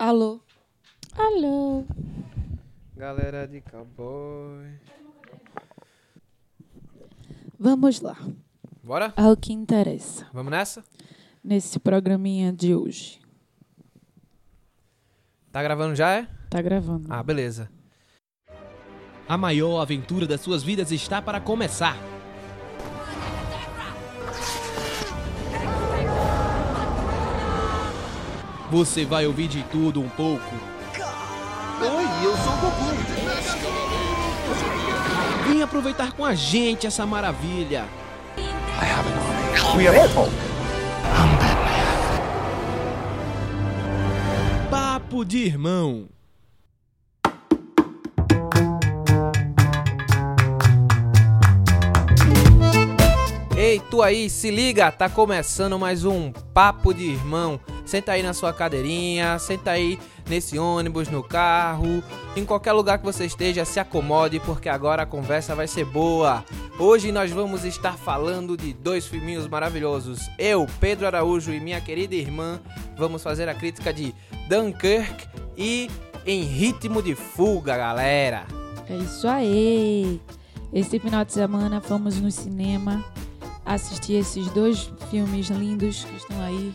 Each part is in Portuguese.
Alô? Alô? Galera de cowboy. Vamos lá. Bora? Ao que interessa Vamos nessa? nesse programinha de hoje. Tá gravando já, é? Tá gravando. Ah, beleza. A maior aventura das suas vidas está para começar. Você vai ouvir de tudo um pouco. Oi, eu sou o Goku. Vem aproveitar com a gente essa maravilha. We are Apple. Papo de irmão. Ei, tu aí, se liga, tá começando mais um Papo de Irmão. Senta aí na sua cadeirinha, senta aí nesse ônibus, no carro, em qualquer lugar que você esteja, se acomode, porque agora a conversa vai ser boa. Hoje nós vamos estar falando de dois filminhos maravilhosos. Eu, Pedro Araújo e minha querida irmã vamos fazer a crítica de Dunkirk e Em Ritmo de Fuga, galera. É isso aí. Esse final de semana fomos no cinema assistir esses dois filmes lindos que estão aí,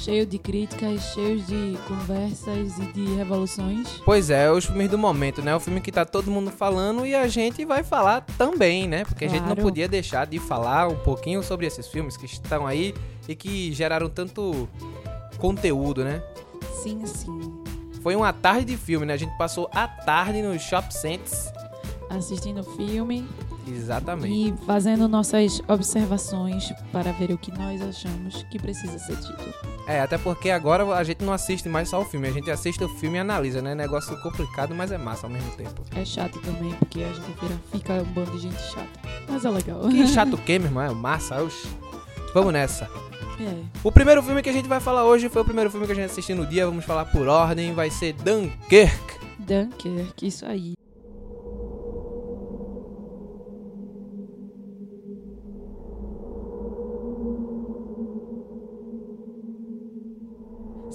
cheios de críticas, cheios de conversas e de revoluções. Pois é, os filmes do momento, né? O filme que tá todo mundo falando e a gente vai falar também, né? Porque a gente não Claro. podia deixar de falar um pouquinho sobre esses filmes que estão aí e que geraram tanto conteúdo, né? Sim, sim. Foi uma tarde de filme, né? A gente passou a tarde no Shop Sense. Assistindo filme Exatamente. e fazendo nossas observações para ver o que nós achamos que precisa ser dito. É, até porque agora a gente não assiste mais só o filme, a gente assiste o filme e analisa, né? Negócio complicado, mas é massa ao mesmo tempo. É chato também, porque a gente vira, fica um bando de gente chata. Mas é legal. Que chato o quê, meu irmão? É massa. oxi. Vamos nessa. É. O primeiro filme que a gente vai falar hoje foi o primeiro filme que a gente assistiu no dia. Vamos falar por ordem. Vai ser Dunkirk. Dunkirk, isso aí.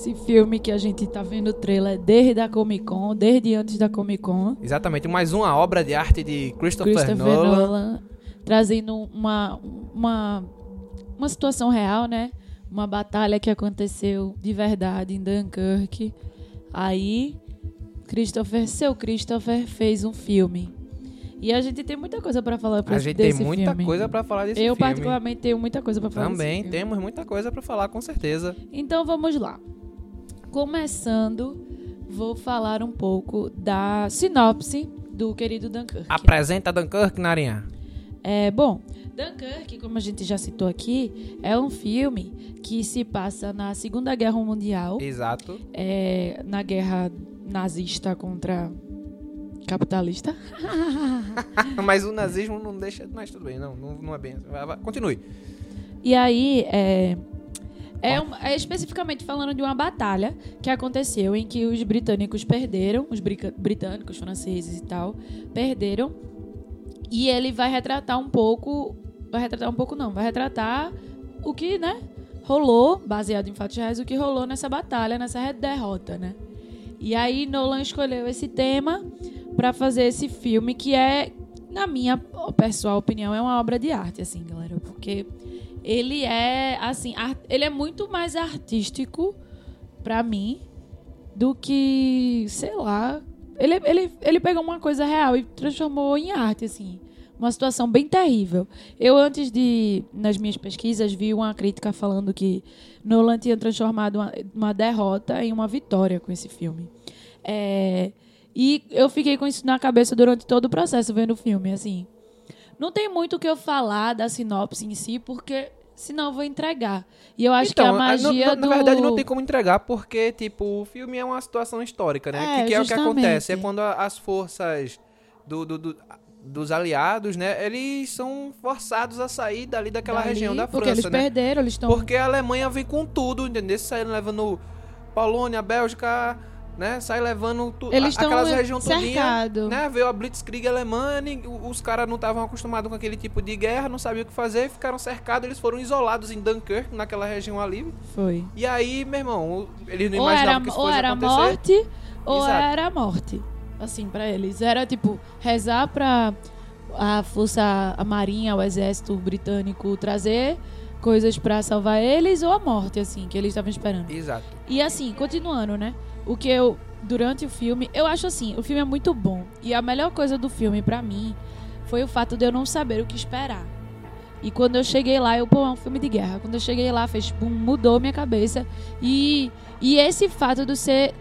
Esse filme que a gente tá vendo o trailer desde a Comic Con, desde antes da Comic Con. Exatamente, mais uma obra de arte de Christopher, Christopher Nolan. Nolan, trazendo uma, uma, uma situação real, né? Uma batalha que aconteceu de verdade em Dunkirk. Aí, Christopher, seu Christopher, fez um filme. E a gente tem muita coisa pra falar pra A gente tem muita filme. coisa pra falar desse Eu, filme. particularmente, tenho muita coisa pra falar Também filme. temos muita coisa pra falar, com certeza. Então vamos lá. Começando, vou falar um pouco da sinopse do querido Dunkirk. Apresenta Dunkirk, Narinha. É, bom, Dunkirk, como a gente já citou aqui, é um filme que se passa na Segunda Guerra Mundial, Exato. é, na guerra nazista contra capitalista. Mas o nazismo não deixa. Mas tudo bem, não, não, não é bem. assim. Continue. E aí, é, é, um- é especificamente falando de uma batalha que aconteceu em que os britânicos perderam, os britânicos, franceses e tal, perderam. E ele vai retratar um pouco, vai retratar um pouco não, vai retratar o que, né, rolou, baseado em fatos reais, o que rolou nessa batalha, nessa derrota, né? E aí Nolan escolheu esse tema pra fazer esse filme que é, na minha pessoal opinião, é uma obra de arte, assim, galera, porque ele é assim, ele é muito mais artístico pra mim do que, sei lá, ele, ele, ele pegou uma coisa real e transformou em arte, assim. Uma situação bem terrível. Eu, antes de, nas minhas pesquisas, vi uma crítica falando que Nolan tinha transformado uma, uma derrota em uma vitória com esse filme. É, e eu fiquei com isso na cabeça durante todo o processo vendo o filme, assim. Não tem muito o que eu falar da sinopse em si, porque senão eu vou entregar. E eu acho que a Então, magia na, do... na verdade não tem como entregar, porque, tipo, o filme é uma situação histórica, né? É, que, que é o que acontece? É quando a- as forças do, do- do- dos aliados, né? Eles são forçados a sair dali daquela dali, região da Porque França, eles né? perderam, eles estão... Porque a Alemanha vem com tudo, entendeu? Saindo levando Polônia, Bélgica, né? Sai levando tu, Eles a- aquelas regiões todinha, né? Veio a Blitzkrieg alemã, e os caras não estavam acostumados com aquele tipo de guerra, não sabiam o que fazer, ficaram cercados, eles foram isolados em Dunkirk, naquela região ali. Foi. E aí, meu irmão, eles não Ou era, imaginavam que isso ou era acontecer. morte, ou Exato. era morte. Assim, pra eles. Era, tipo, rezar pra a força, a marinha, o exército britânico trazer coisas pra salvar eles, ou a morte, assim, que eles estavam esperando. Exato. E assim, continuando, né? O que eu. Durante o filme, eu acho assim, o filme é muito bom. E a melhor coisa do filme, pra mim, foi o fato de eu não saber o que esperar. E quando eu cheguei lá, eu, pô, é um filme de guerra. Quando eu cheguei lá, fez, pum, mudou minha cabeça. E, e esse fato do ser.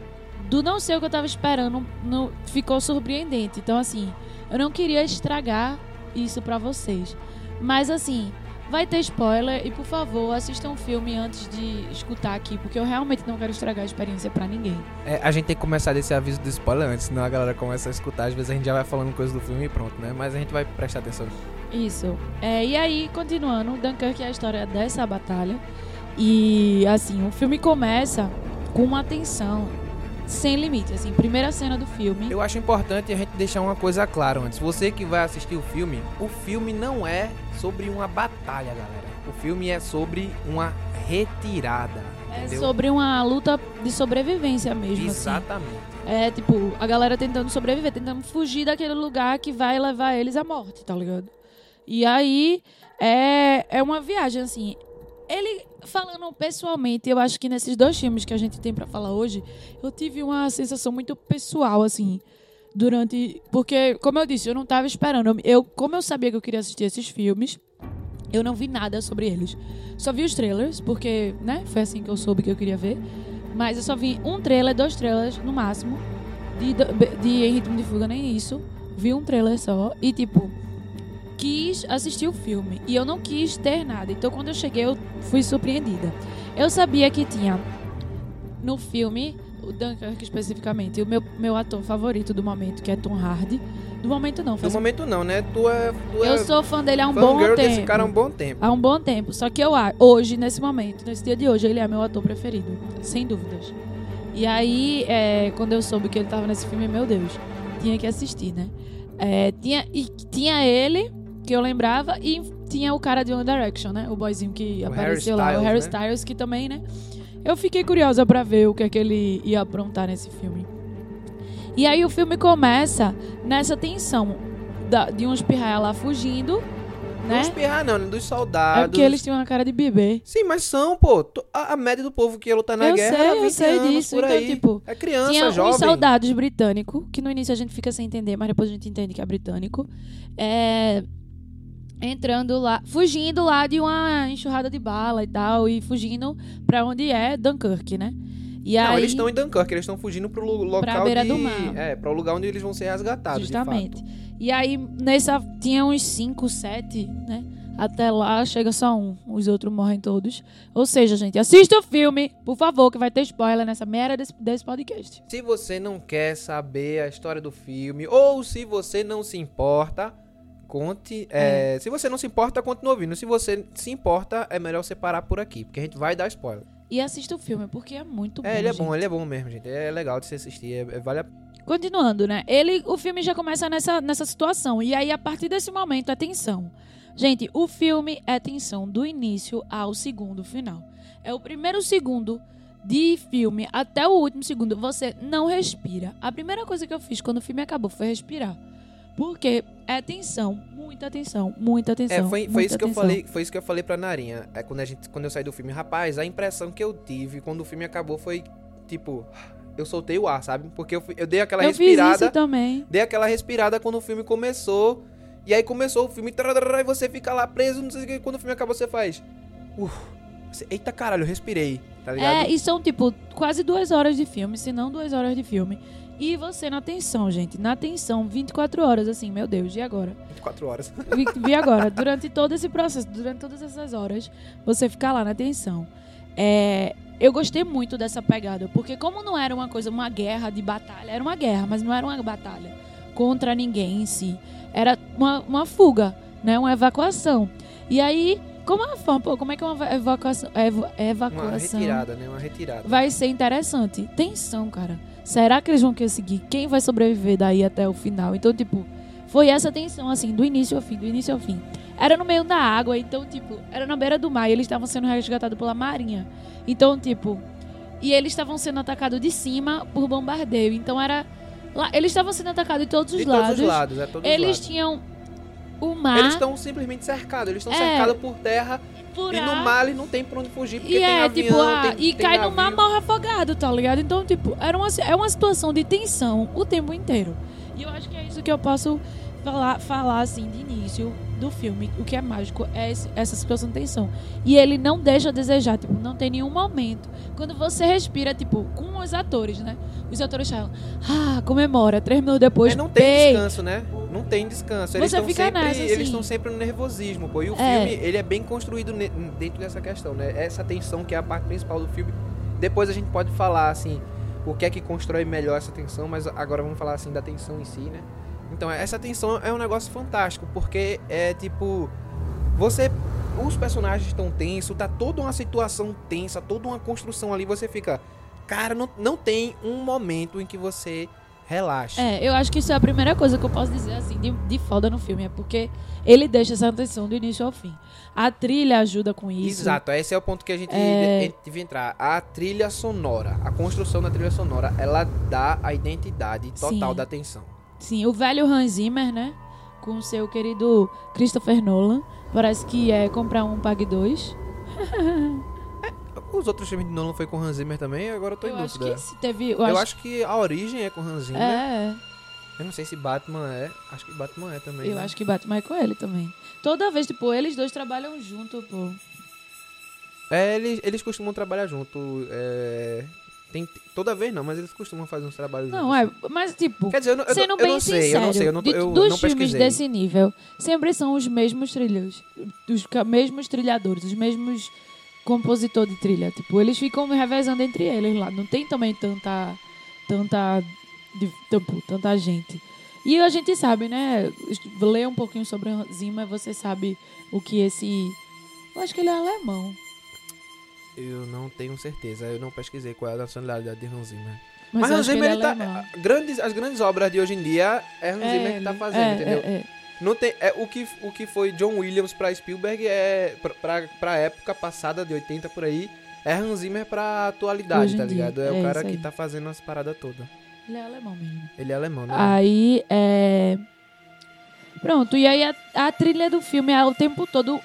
Do não ser o que eu tava esperando, no, ficou surpreendente. Então, assim, eu não queria estragar isso pra vocês. Mas, assim, vai ter spoiler. E, por favor, assistam o filme antes de escutar aqui. Porque eu realmente não quero estragar a experiência pra ninguém. É, a gente tem que começar desse aviso do spoiler antes, senão a galera começa a escutar. Às vezes a gente já vai falando coisas do filme e pronto, né? Mas a gente vai prestar atenção. Isso. É, e aí, continuando, Dunkirk é a história dessa batalha. E, assim, o filme começa com uma tensão sem limite. Assim, primeira cena do filme. Eu acho importante a gente deixar uma coisa clara antes. Você que vai assistir o filme, o filme não é sobre uma batalha, galera. O filme é sobre uma retirada. É entendeu? sobre uma luta de sobrevivência mesmo, assim. Exatamente. É, tipo, a galera tentando sobreviver, tentando fugir daquele lugar que vai levar eles à morte, tá ligado? E aí, é, é uma viagem, assim. Ele, falando pessoalmente, eu acho que nesses dois filmes que a gente tem pra falar hoje, eu tive uma sensação muito pessoal, assim, durante... Porque, como eu disse, eu não tava esperando. Eu, como eu sabia que eu queria assistir esses filmes, eu não vi nada sobre eles. Só vi os trailers, porque, né, foi assim que eu soube que eu queria ver. Mas eu só vi um trailer, dois trailers, no máximo, de, de Em Ritmo de Fuga, nem isso. Vi um trailer só e, tipo, quis assistir o filme. E eu não quis ter nada. Então, quando eu cheguei, eu fui surpreendida. Eu sabia que tinha no filme, o Dunkirk especificamente, o meu, meu ator favorito do momento, que é Tom Hardy. Do momento não, faz momento não, né? Tu é. Tu Eu é sou fã dele há um bom tempo. desse cara há um bom tempo. Há um bom tempo. Só que eu hoje, nesse momento, nesse dia de hoje, ele é meu ator preferido. Sem dúvidas. E aí, é, quando eu soube que ele tava nesse filme, meu Deus, tinha que assistir, né? É, tinha, e tinha ele, que eu lembrava, e tinha o cara de One Direction, né? O boyzinho que apareceu lá, o Harry Harry Styles, né? Styles, que também, né? Eu fiquei curiosa pra ver o que é que ele ia aprontar nesse filme. E aí o filme começa nessa tensão da- de uns pirraia lá fugindo, Não né? espirrar, não, né? Dos É soldados. porque eles tinham uma cara de bebê. Sim, mas são, pô. A, a média do povo que ia lutar na Eu guerra sei, era eu 20 sei anos, disso, por então, aí. tipo, É criança, Tinha jovem. uns soldados britânicos, que no início a gente fica sem entender, mas depois a gente entende que é britânico. É, entrando lá, fugindo lá de uma enxurrada de bala e tal, e fugindo pra onde é Dunkirk, né? E Não, aí, eles estão em Dunkirk, eles estão fugindo pro local beira de... do mar. É, pro lugar onde eles vão ser resgatados, de justamente. E aí, nessa, tinha uns 5, 7, né? Até lá chega só um, os outros morrem todos. Ou seja, gente, assista o filme, por favor, que vai ter spoiler nessa merda desse, desse podcast. Se você não quer saber a história do filme, ou se você não se importa, conte. é, Se você não se importa, continue ouvindo. Se você se importa, é melhor você parar por aqui, porque a gente vai dar spoiler. E assista o filme, porque é muito bom. é, ele é gente. bom, ele é bom mesmo, gente. É legal de se assistir. é- é- vale a... Continuando, né? Ele, o filme já começa nessa, nessa situação. E aí, a partir desse momento, é tensão. Gente, o filme é tensão do início ao segundo final. É o primeiro segundo de filme até o último segundo. Você não respira. A primeira coisa que eu fiz quando o filme acabou foi respirar. Porque é tensão, muita tensão, muita tensão. É, foi, foi isso que eu falei, foi isso que eu falei pra Narinha. É quando a gente, quando eu saí do filme, rapaz, a impressão que eu tive quando o filme acabou foi tipo, eu soltei o ar, sabe? Porque eu, eu dei aquela Eu fiz respirada, isso também. dei aquela respirada quando o filme começou. E aí começou o filme, e você fica lá preso, não sei o que, quando o filme acabou você faz. Uf, você- eita caralho, eu respirei, tá ligado? É, e são, tipo, quase duas horas de filme, se não duas horas de filme. E você na tensão, gente. Na tensão, 24 horas, assim, meu Deus, e agora? 24 horas. Vi, vi agora, durante todo esse processo, durante todas essas horas, você fica lá na tensão. É, eu gostei muito dessa pegada, porque como não era uma coisa, uma guerra de batalha, era uma guerra, mas não era uma batalha contra ninguém em si. Era uma, uma fuga, né? Uma evacuação. E aí como a forma, pô, como é que uma va- evacuação, Uma evacuação retirada, né? Uma retirada. vai ser interessante. Tensão, cara. Será que eles vão conseguir? Quem vai sobreviver daí até o final? Então, tipo, foi essa tensão, assim, do início ao fim, do início ao fim. Era no meio da água, então, tipo, era na beira do mar e eles estavam sendo resgatados pela marinha. Então, tipo, e eles estavam sendo atacados de cima por bombardeio. Então era. lá- eles estavam sendo atacados de todos os De lados. todos os lados, é todos os Eles lados. tinham o mar Eles estão simplesmente cercados, eles estão É. cercados por terra por e no eles não tem pra onde fugir, porque E tem é, avião, tipo, ah, tem, e tem cai no mar morre afogado, tá ligado? Então, tipo, era uma, é uma situação de tensão o tempo inteiro. E eu acho que é isso que eu posso falar, falar assim, de início do filme. O que é mágico é esse- essa situação de tensão. E ele não deixa a desejar, tipo, não tem nenhum momento. Quando você respira, tipo, com os atores, né? Os atores falam, ah, comemora. Três minutos depois, Mas não tem pei. descanso, né? Não tem descanso. Eles estão sempre, nessa, eles assim. estão sempre no nervosismo, pô. E o É. filme, ele é bem construído dentro dessa questão, né? Essa tensão que é a parte principal do filme. Depois a gente pode falar assim, o que é que constrói melhor essa tensão, mas agora vamos falar assim da tensão em si, né? Então, essa tensão é um negócio fantástico, porque é tipo você os personagens estão tensos, tá toda uma situação tensa, toda uma construção ali, você fica, cara, não, não tem um momento em que você relaxa. É, eu acho que isso é a primeira coisa que eu posso dizer, assim, de, de foda no filme. É porque ele deixa essa tensão do início ao fim. A trilha ajuda com isso. Exato, esse é o ponto que a gente É. de- devia entrar. A trilha sonora, a construção da trilha sonora, ela dá a identidade total Sim. da tensão. Sim, o velho Hans Zimmer, né? Com seu querido Christopher Nolan. Parece que é comprar um Pag 2. Os outros filmes de Nolan foi com Hans Zimmer também, agora eu tô Eu em acho dúvida. que se teve. Eu, Eu acho, acho que a origem é com Hans Zimmer. É, Eu não sei se Batman é. Acho que Batman é também. eu né? acho que Batman é com ele também. Toda vez, tipo, eles dois trabalham junto, pô. É, eles, eles costumam trabalhar junto. É... Tem, toda vez não, mas eles costumam fazer uns trabalhos Não, juntos. é. Mas, tipo. Quer dizer, eu, não- eu, Sendo eu bem não sei, sincero, eu não sei, eu não, de- eu dos não filmes desse nível, sempre são os mesmos trilhos. Os mesmos trilhadores, os mesmos compositor de trilha. Tipo, eles ficam revezando entre eles lá. Não tem também tanta. tanta. de- tipo, tanta gente. E a gente sabe, né? Ler um pouquinho sobre Zima, você sabe o que esse. Eu acho que ele é alemão. Eu não tenho certeza, eu não pesquisei qual é a nacionalidade de Hans Zimmer. Mas, Mas, Hans Zimmer, ele ele é tá, alemão. grandes, as grandes obras de hoje em dia é Hans É Zimmer que tá ele. fazendo, É, entendeu? é, é. Não tem, é, o, que, o que foi John Williams pra Spielberg é pra, pra, pra época passada de 80 por aí, é Hans Zimmer pra atualidade, Hoje tá ligado? É, é o cara que tá fazendo as paradas todas. Ele é alemão mesmo. Ele é alemão, né? Aí, é... Pronto, e aí a, a trilha do filme é o tempo todo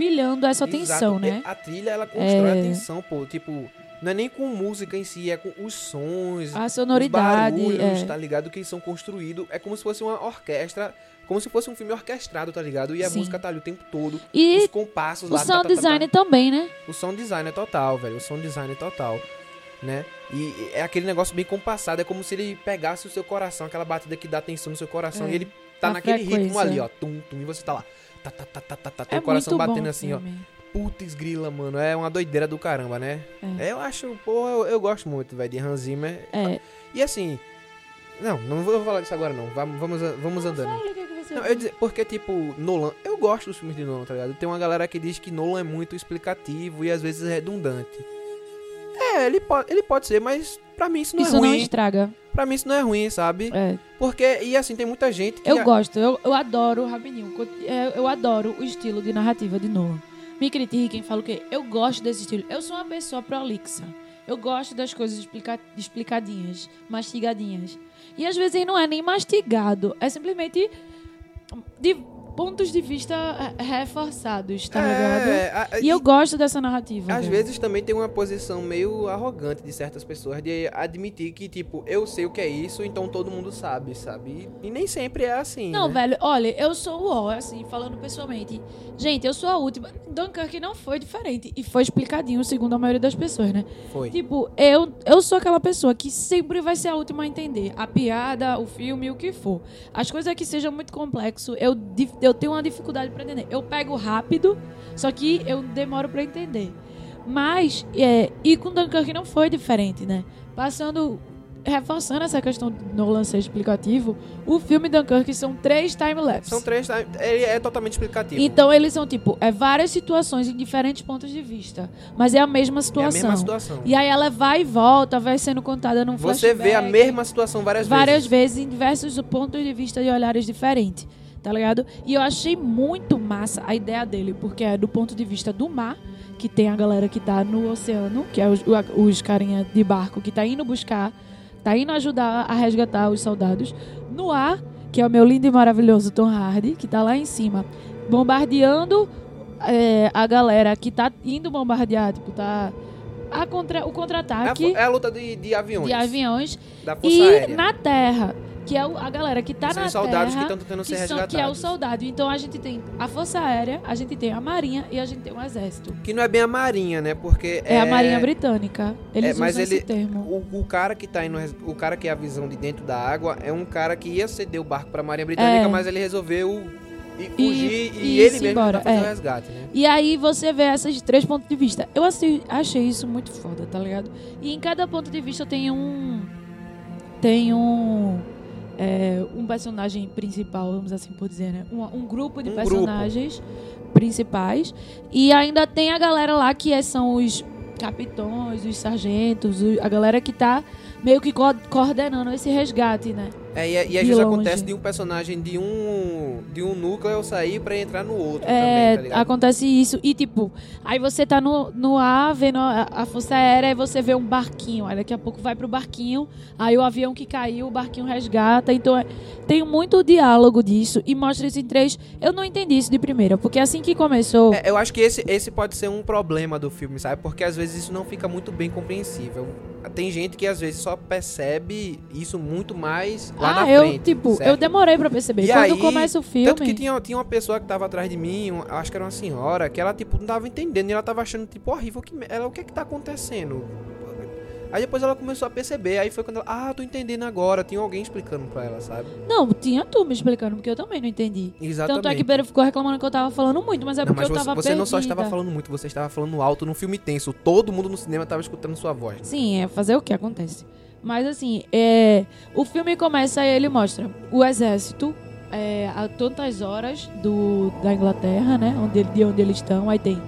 pilhando essa Exato. tensão, né? A trilha, ela constrói É. a tensão, pô. Tipo, não é nem com música em si, é com os sons, A os sonoridade. barulhos, é. tá ligado? Que são construídos. É como se fosse uma orquestra, como se fosse um filme orquestrado, tá ligado? E a Sim. música tá ali o tempo todo. E os compassos o lá. tá, sound tá, tá, tá. design também, né? O sound design é total, velho. O sound design é total. Né? E é aquele negócio bem compassado. É como se ele pegasse o seu coração, aquela batida que dá tensão no seu coração. É. E ele tá A naquele ritmo frequência. ali, ó. Tum, tum, e você tá lá. Tá, tá, tá, tá, tá, tá, É coração muito batendo bom o assim, ó. filme. Putz, grila, mano. É uma doideira do caramba, né? É. Eu acho, pô, eu, eu gosto muito, velho, de Hans Zimmer. É. E assim. Não, não vou falar disso agora, não. Vamos, vamos, vamos andando. Fala o que que você Não, eu dizer, porque, tipo, Nolan, eu gosto dos filmes de Nolan, tá ligado? Tem uma galera que diz que Nolan é muito explicativo e às vezes é redundante. É, ele pode, ele pode ser, mas pra mim isso não Isso é não ruim. estraga. Pra mim isso não é ruim, sabe? É. Porque, e assim, tem muita gente que. Eu gosto, eu, eu adoro, rapidinho, co- é, eu adoro o estilo de narrativa de Nolan. Me critiquem, falam o quê? Eu gosto desse estilo. Eu sou uma pessoa prolixa. Eu gosto das coisas explica- explicadinhas, mastigadinhas. E às vezes não é nem mastigado, é simplesmente de pontos de vista eh, reforçados, tá ligado? É, a- E eu gosto dessa narrativa. Às vezes também tem uma posição meio arrogante de certas pessoas de admitir que, tipo, eu sei o que é isso, então todo mundo sabe, sabe? E, e nem sempre é assim. Não, né? velho, olha, eu sou o ó, assim, falando pessoalmente. Gente, eu sou a última. Dunkirk não foi diferente. E foi explicadinho, segundo a maioria das pessoas, né? Foi. Tipo, eu, eu sou aquela pessoa que sempre vai ser a última a entender. A piada, o filme, o que for. As coisas que sejam muito complexo, eu, dif- eu tenho uma dificuldade pra entender. Eu pego rápido, só que eu demoro pra entender. Mas, é, e com Dunkirk não foi diferente, né? Passando reforçando essa questão do Nolan ser explicativo, o filme Dunkirk são três time-lapse. São três, ele é totalmente explicativo. Então eles são tipo, é várias situações em diferentes pontos de vista, mas é a mesma é a situação. mesma situação. E aí ela vai e volta, vai sendo contada num Você vê a flashback, mesma situação várias, várias vezes. vezes em diversos pontos de vista e olhares diferentes, tá ligado? E eu achei muito massa a ideia dele, porque é do ponto de vista do mar, que tem a galera que tá no oceano, que é os, os carinha de barco que tá indo buscar, tá indo ajudar a resgatar os soldados. No ar, que é o meu lindo e maravilhoso Tom Hardy, que tá lá em cima, bombardeando é, a galera que tá indo bombardear, tipo, tá... A contra, o É contra-ataque é a luta de, de aviões. de aviões Da Força e Aérea. na terra, que é o- a galera que tá São na os soldados que terra, estão tentando ser que, são- resgatados. que é o soldado. Então a gente tem a Força Aérea, a gente tem a Marinha e a gente tem o Exército. Que não é bem a Marinha, né? Porque É, a Marinha Britânica. Eles É, mas usam ele- esse termo. O, o cara que tá indo, o cara que é a visão de dentro da água é um cara que ia ceder o barco pra Marinha Britânica, É. mas ele resolveu E- fugir e, e ele ir-se mesmo embora, fazer é. o resgate, né? E aí você vê esses três pontos de vista. Eu achei, achei isso muito foda, tá ligado? E em cada ponto de vista tem um. Tem um. É, um personagem principal, vamos assim por dizer, né? Um, um grupo de Um personagens principais. E ainda tem a galera lá que é- são os capitões, os sargentos, a galera que tá meio que co- coordenando esse resgate, né? É, e, e às vezes longe. acontece de um personagem de um de um núcleo sair pra entrar no outro É, também, tá ligado? acontece isso. E tipo, aí você tá no, no ar vendo a, a força aérea e você vê um barquinho. Aí daqui a pouco vai pro barquinho, aí o avião que caiu, o barquinho resgata. Então é- tem muito diálogo disso e mostra isso em três. Eu não entendi isso de primeira, porque assim que começou. É, eu acho que esse, esse pode ser um problema do filme, sabe? Porque às vezes isso não fica muito bem compreensível. Tem gente que às vezes só percebe isso muito mais lá ah, na eu, frente. tipo, certo? eu demorei pra perceber. E Quando aí, começa o filme. Tanto que tinha, tinha uma pessoa que tava atrás de mim, um- acho que era uma senhora, que ela, tipo, não tava entendendo e ela tava achando, tipo, horrível. Que, ela, o que é que tá acontecendo? Aí depois ela começou a perceber, aí foi quando ela, ah, tô entendendo agora, tinha alguém explicando pra ela, sabe? Não, tinha tu me explicando, porque eu também não entendi. Exatamente. Tanto é que ficou reclamando que eu tava falando muito, mas é Não, porque mas eu você, tava você não só perdida. estava falando muito, você estava falando alto num filme tenso. Todo mundo no cinema estava escutando sua voz. Sim, é fazer o que acontece. Mas assim, é, o filme começa e ele mostra o exército é, a tantas horas do, da Inglaterra, né? Onde, ele- de onde eles estão. Aí tem.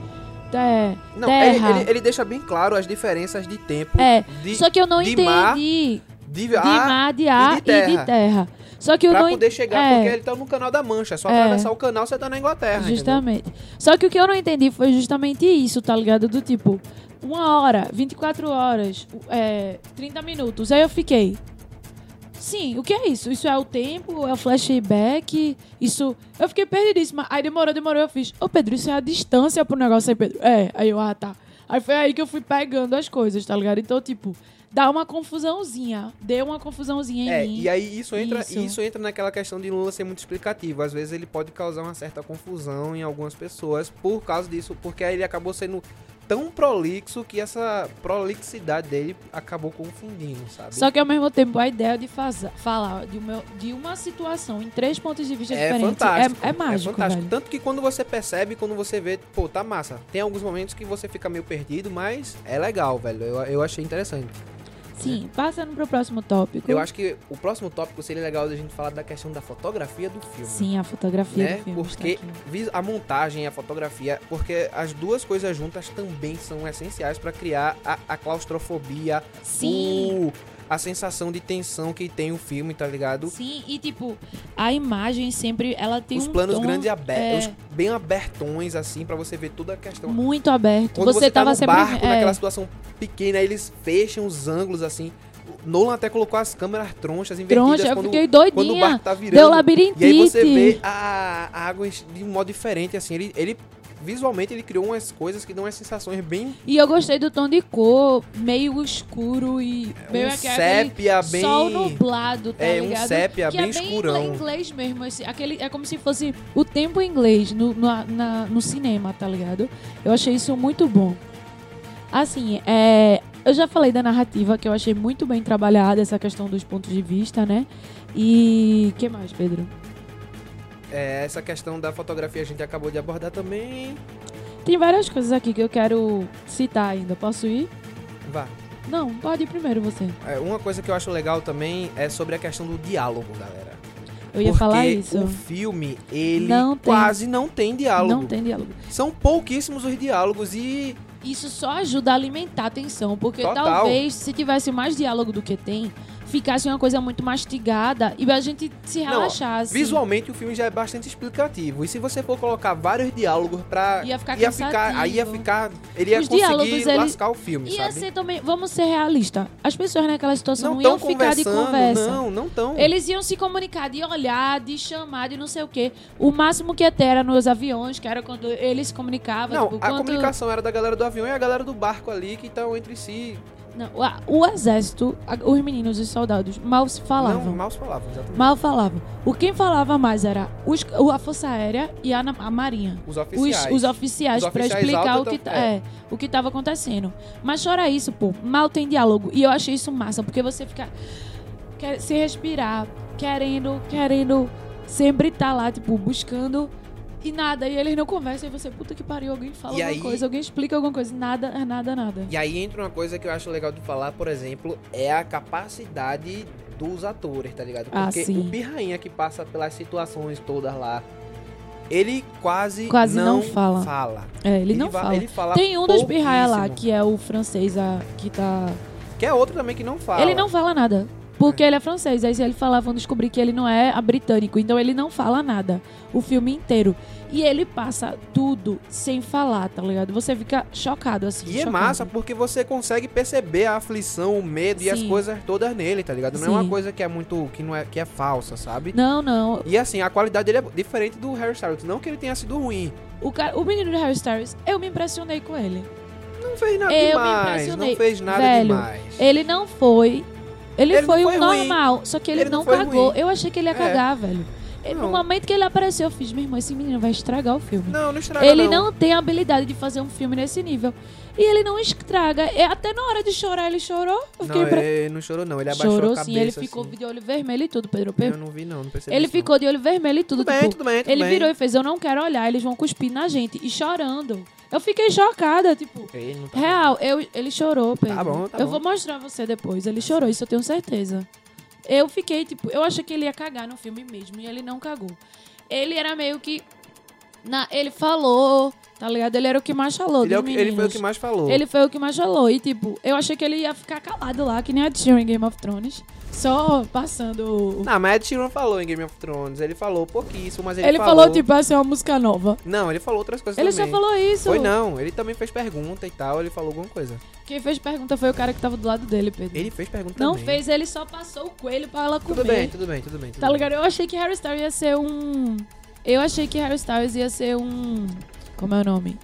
É, Não, ele, terra. ele, ele deixa bem claro as diferenças de tempo. É, de, só que eu não de entendi mar, de, de, mar, de ar e e de de terra. Só que eu pra não poder chegar, é. porque ele tá no canal da Mancha. É só É. atravessar o canal, você tá na Inglaterra. entendeu? Justamente. Só que o que eu não entendi foi justamente isso, tá ligado? Do tipo, uma hora, 24 horas, é, 30 minutos. Aí eu fiquei. Sim, o que é isso? Isso é o tempo? É o flashback? Isso. Eu fiquei perdidíssima. Aí demorou, demorou. Eu fiz, ô Pedro, isso é a distância pro negócio aí, Pedro. É, aí eu, ah, tá. Aí foi aí que eu fui pegando as coisas, tá ligado? Então, tipo, dá uma confusãozinha. Deu uma confusãozinha em É, mim. e aí isso entra, Isso. isso. entra naquela questão de Lula ser muito explicativo. Às vezes ele pode causar uma certa confusão em algumas pessoas por causa disso, porque aí ele acabou sendo tão prolixo que essa prolixidade dele acabou confundindo, sabe? Só que ao mesmo tempo a ideia de fazer, falar de uma, de uma situação em três pontos de vista É diferentes fantástico. é, é mágico, fantástico. velho. Tanto que quando você percebe, quando você vê, pô, tá massa. Tem alguns momentos que você fica meio perdido, mas é legal, velho. Eu, eu achei interessante. Sim, passando pro próximo tópico. Eu acho que o próximo tópico seria legal da gente falar da questão da fotografia do filme. Sim, a fotografia Né? do filme. Porque a montagem e a fotografia, porque as duas coisas juntas também são essenciais pra criar a, a claustrofobia, Sim. o- a sensação de tensão que tem o filme, tá ligado? Sim, e tipo, a imagem sempre ela tem os um planos tom, grandes e abertos, é, bem abertões, assim, pra você ver toda a questão. muito aberto. Quando você, você tá tava no sempre barco, é, naquela situação pequena, eles fecham os ângulos, assim. Nolan até colocou as câmeras tronchas invertidas troncha, eu quando, fiquei quando o doidinha. barco tá virando. Deu labirintite. E aí você vê a, a água de um modo diferente, assim. Ele, ele, visualmente, ele criou umas coisas que dão umas sensações bem... E eu gostei do tom de cor, meio escuro e meio um sépia bem... sol nublado, tá É, um ligado? sépia que bem é bem escurão. Inglês mesmo, esse, aquele, é como se fosse o tempo em inglês no, no, na- no cinema, tá ligado? Eu achei isso muito bom. Assim, é, eu já falei da narrativa, que eu achei muito bem trabalhada, essa questão dos pontos de vista, né? E. que mais, Pedro? É, essa questão da fotografia a gente acabou de abordar também. Tem várias coisas aqui que eu quero citar ainda. Posso ir? Vá. Não, pode ir primeiro você. É, uma coisa que eu acho legal também é sobre a questão do diálogo, galera. Eu ia Porque falar isso. o filme, ele Não tem. quase não tem diálogo. Não tem diálogo. São pouquíssimos os diálogos e Isso só ajuda a alimentar a tensão, porque Total. talvez se tivesse mais diálogo do que tem, ficasse uma coisa muito mastigada e a gente se Não, relaxasse. visualmente o filme já é bastante explicativo. E se você for colocar vários diálogos pra Ia ficar ia ficar, aí ia ficar, ele ia Os conseguir diálogos, ele- lascar o filme, Ia sabe? ser também, vamos ser realistas. As pessoas naquela situação não não, iam ficar de conversa. não, não estão. Eles iam se comunicar, de olhar, de chamar, de não sei o quê. O máximo que ia ter era nos aviões, que era quando eles se comunicavam. Não, tipo, a quando- comunicação era da galera do avião e a galera do barco ali que estão entre si. Não, a- o exército, os meninos, os soldados, mal se falavam. Não, mal se falavam, exatamente. Mal falavam. O quem falava mais era os- o- a Força Aérea e a, a Marinha. Os oficiais. os oficiais Os pra oficiais explicar altos o que, tá- é, o que tava acontecendo. Mas chora isso, pô. Mal tem diálogo. E eu achei isso massa, porque você fica quer se respirar, querendo, querendo sempre tá lá, tipo, buscando e nada. E eles não conversam. E você, puta que pariu, alguém fala E alguma aí- coisa, alguém explica alguma coisa. Nada, é nada, nada. E aí entra uma coisa que eu acho legal de falar, por exemplo, é a capacidade dos atores, tá ligado? Ah, Porque sim. o Pirrainha que passa pelas situações todas lá, ele quase, Quase não fala. fala. É, ele, não va- fala. Ele fala Tem um dos pirraia lá, que é o francês a, que tá. Que é outro também que não fala. Ele não fala nada. Porque ele é francês. Aí se ele falar, vão descobrir que ele não é a britânico. Então ele não fala nada. O filme inteiro. E ele passa tudo sem falar, tá ligado? Você fica chocado, assim. E é massa porque você consegue perceber a aflição, o medo e as Sim. coisas todas nele, tá ligado? Não é uma Sim. coisa que é muito que não é que é falsa, sabe? Não, não. E assim, a qualidade dele é diferente do Harry Styles, não que ele tenha sido ruim. O, cara, o menino do Harry Styles, eu me impressionei com ele. Não fez nada Eu demais, não fez nada Velho, demais. Ele não foi. Ele, Ele foi um foi ruim. normal. Só que ele, Ele não cagou. ruim. Eu achei que ele ia É. cagar, velho. E No momento que ele apareceu, eu fiz, meu irmão, esse menino vai estragar o filme. Não, não estraga Ele não. não tem a habilidade de fazer um filme nesse nível. E ele não estraga. É, até na hora de chorar, ele chorou. Não, pra- ele não chorou não, ele abaixou Chorou a cabeça sim, ele ficou assim. de olho vermelho e tudo, Pedro. Eu não vi não, não percebi Ele isso, não. ficou de olho vermelho e tudo. Tudo bem, tipo, tudo bem, tudo ele bem. virou e fez, eu não quero olhar, eles vão cuspir na gente. E chorando. Eu fiquei chocada, tipo... Não tá Real, eu, ele chorou, Pedro. Tá bom, tá eu bom. vou mostrar você depois. Ele chorou, isso eu tenho certeza. Eu fiquei, tipo, eu achei que ele ia cagar no filme mesmo, e ele não cagou. Ele era meio que. Na, ele falou, tá ligado? Ele era o que mais falou. Ele, é o ele foi o que mais falou. Ele foi o que mais falou. E, tipo, eu achei que ele ia ficar calado lá, que nem a Tyrion em Game of Thrones. Só passando. Não, mas Ed Sheeran falou em Game of Thrones, ele falou pouquíssimo, mas ele, Ele, falou, tipo, essa é uma música nova. Não, ele falou outras coisas Ele também. só falou isso. Foi não, ele também fez pergunta e tal, ele falou alguma coisa. Quem fez pergunta foi o cara que tava do lado dele, Pedro. Ele fez pergunta Não também. fez, ele só passou o coelho pra ela comer. Tudo bem, tudo bem, tudo bem. Tudo Tá bem. ligado? Eu achei que Harry Styles ia ser um. Eu achei que Harry Styles ia ser um. Como é o nome?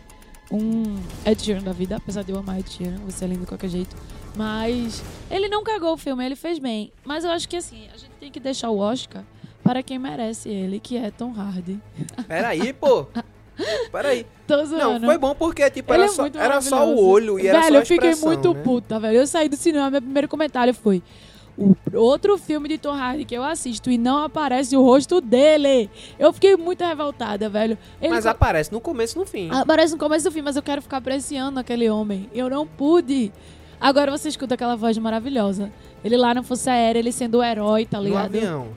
Um Ed Sheeran da vida, apesar de eu amar Ed Sheeran, você é lindo de qualquer jeito. Mas ele não cagou o filme, ele fez bem. Mas eu acho que assim, a gente tem que deixar o Oscar para quem merece ele, que é Tom Hardy. Peraí, pô. Peraí. Não, foi bom porque, tipo, Ele era, é só, era só o olho e era velho, só a eu fiquei muito né? puta, velho. Eu saí do cinema, meu primeiro comentário foi: o outro filme de Tom Hardy que eu assisto e não aparece o rosto dele. Eu fiquei muito revoltada, velho. Ele Mas co- aparece no começo e no fim. aparece no começo do filme, mas eu quero ficar apreciando aquele homem. Eu não pude. Agora você escuta aquela voz maravilhosa. Ele lá na Força Aérea, ele sendo o herói, tá no ligado? avião.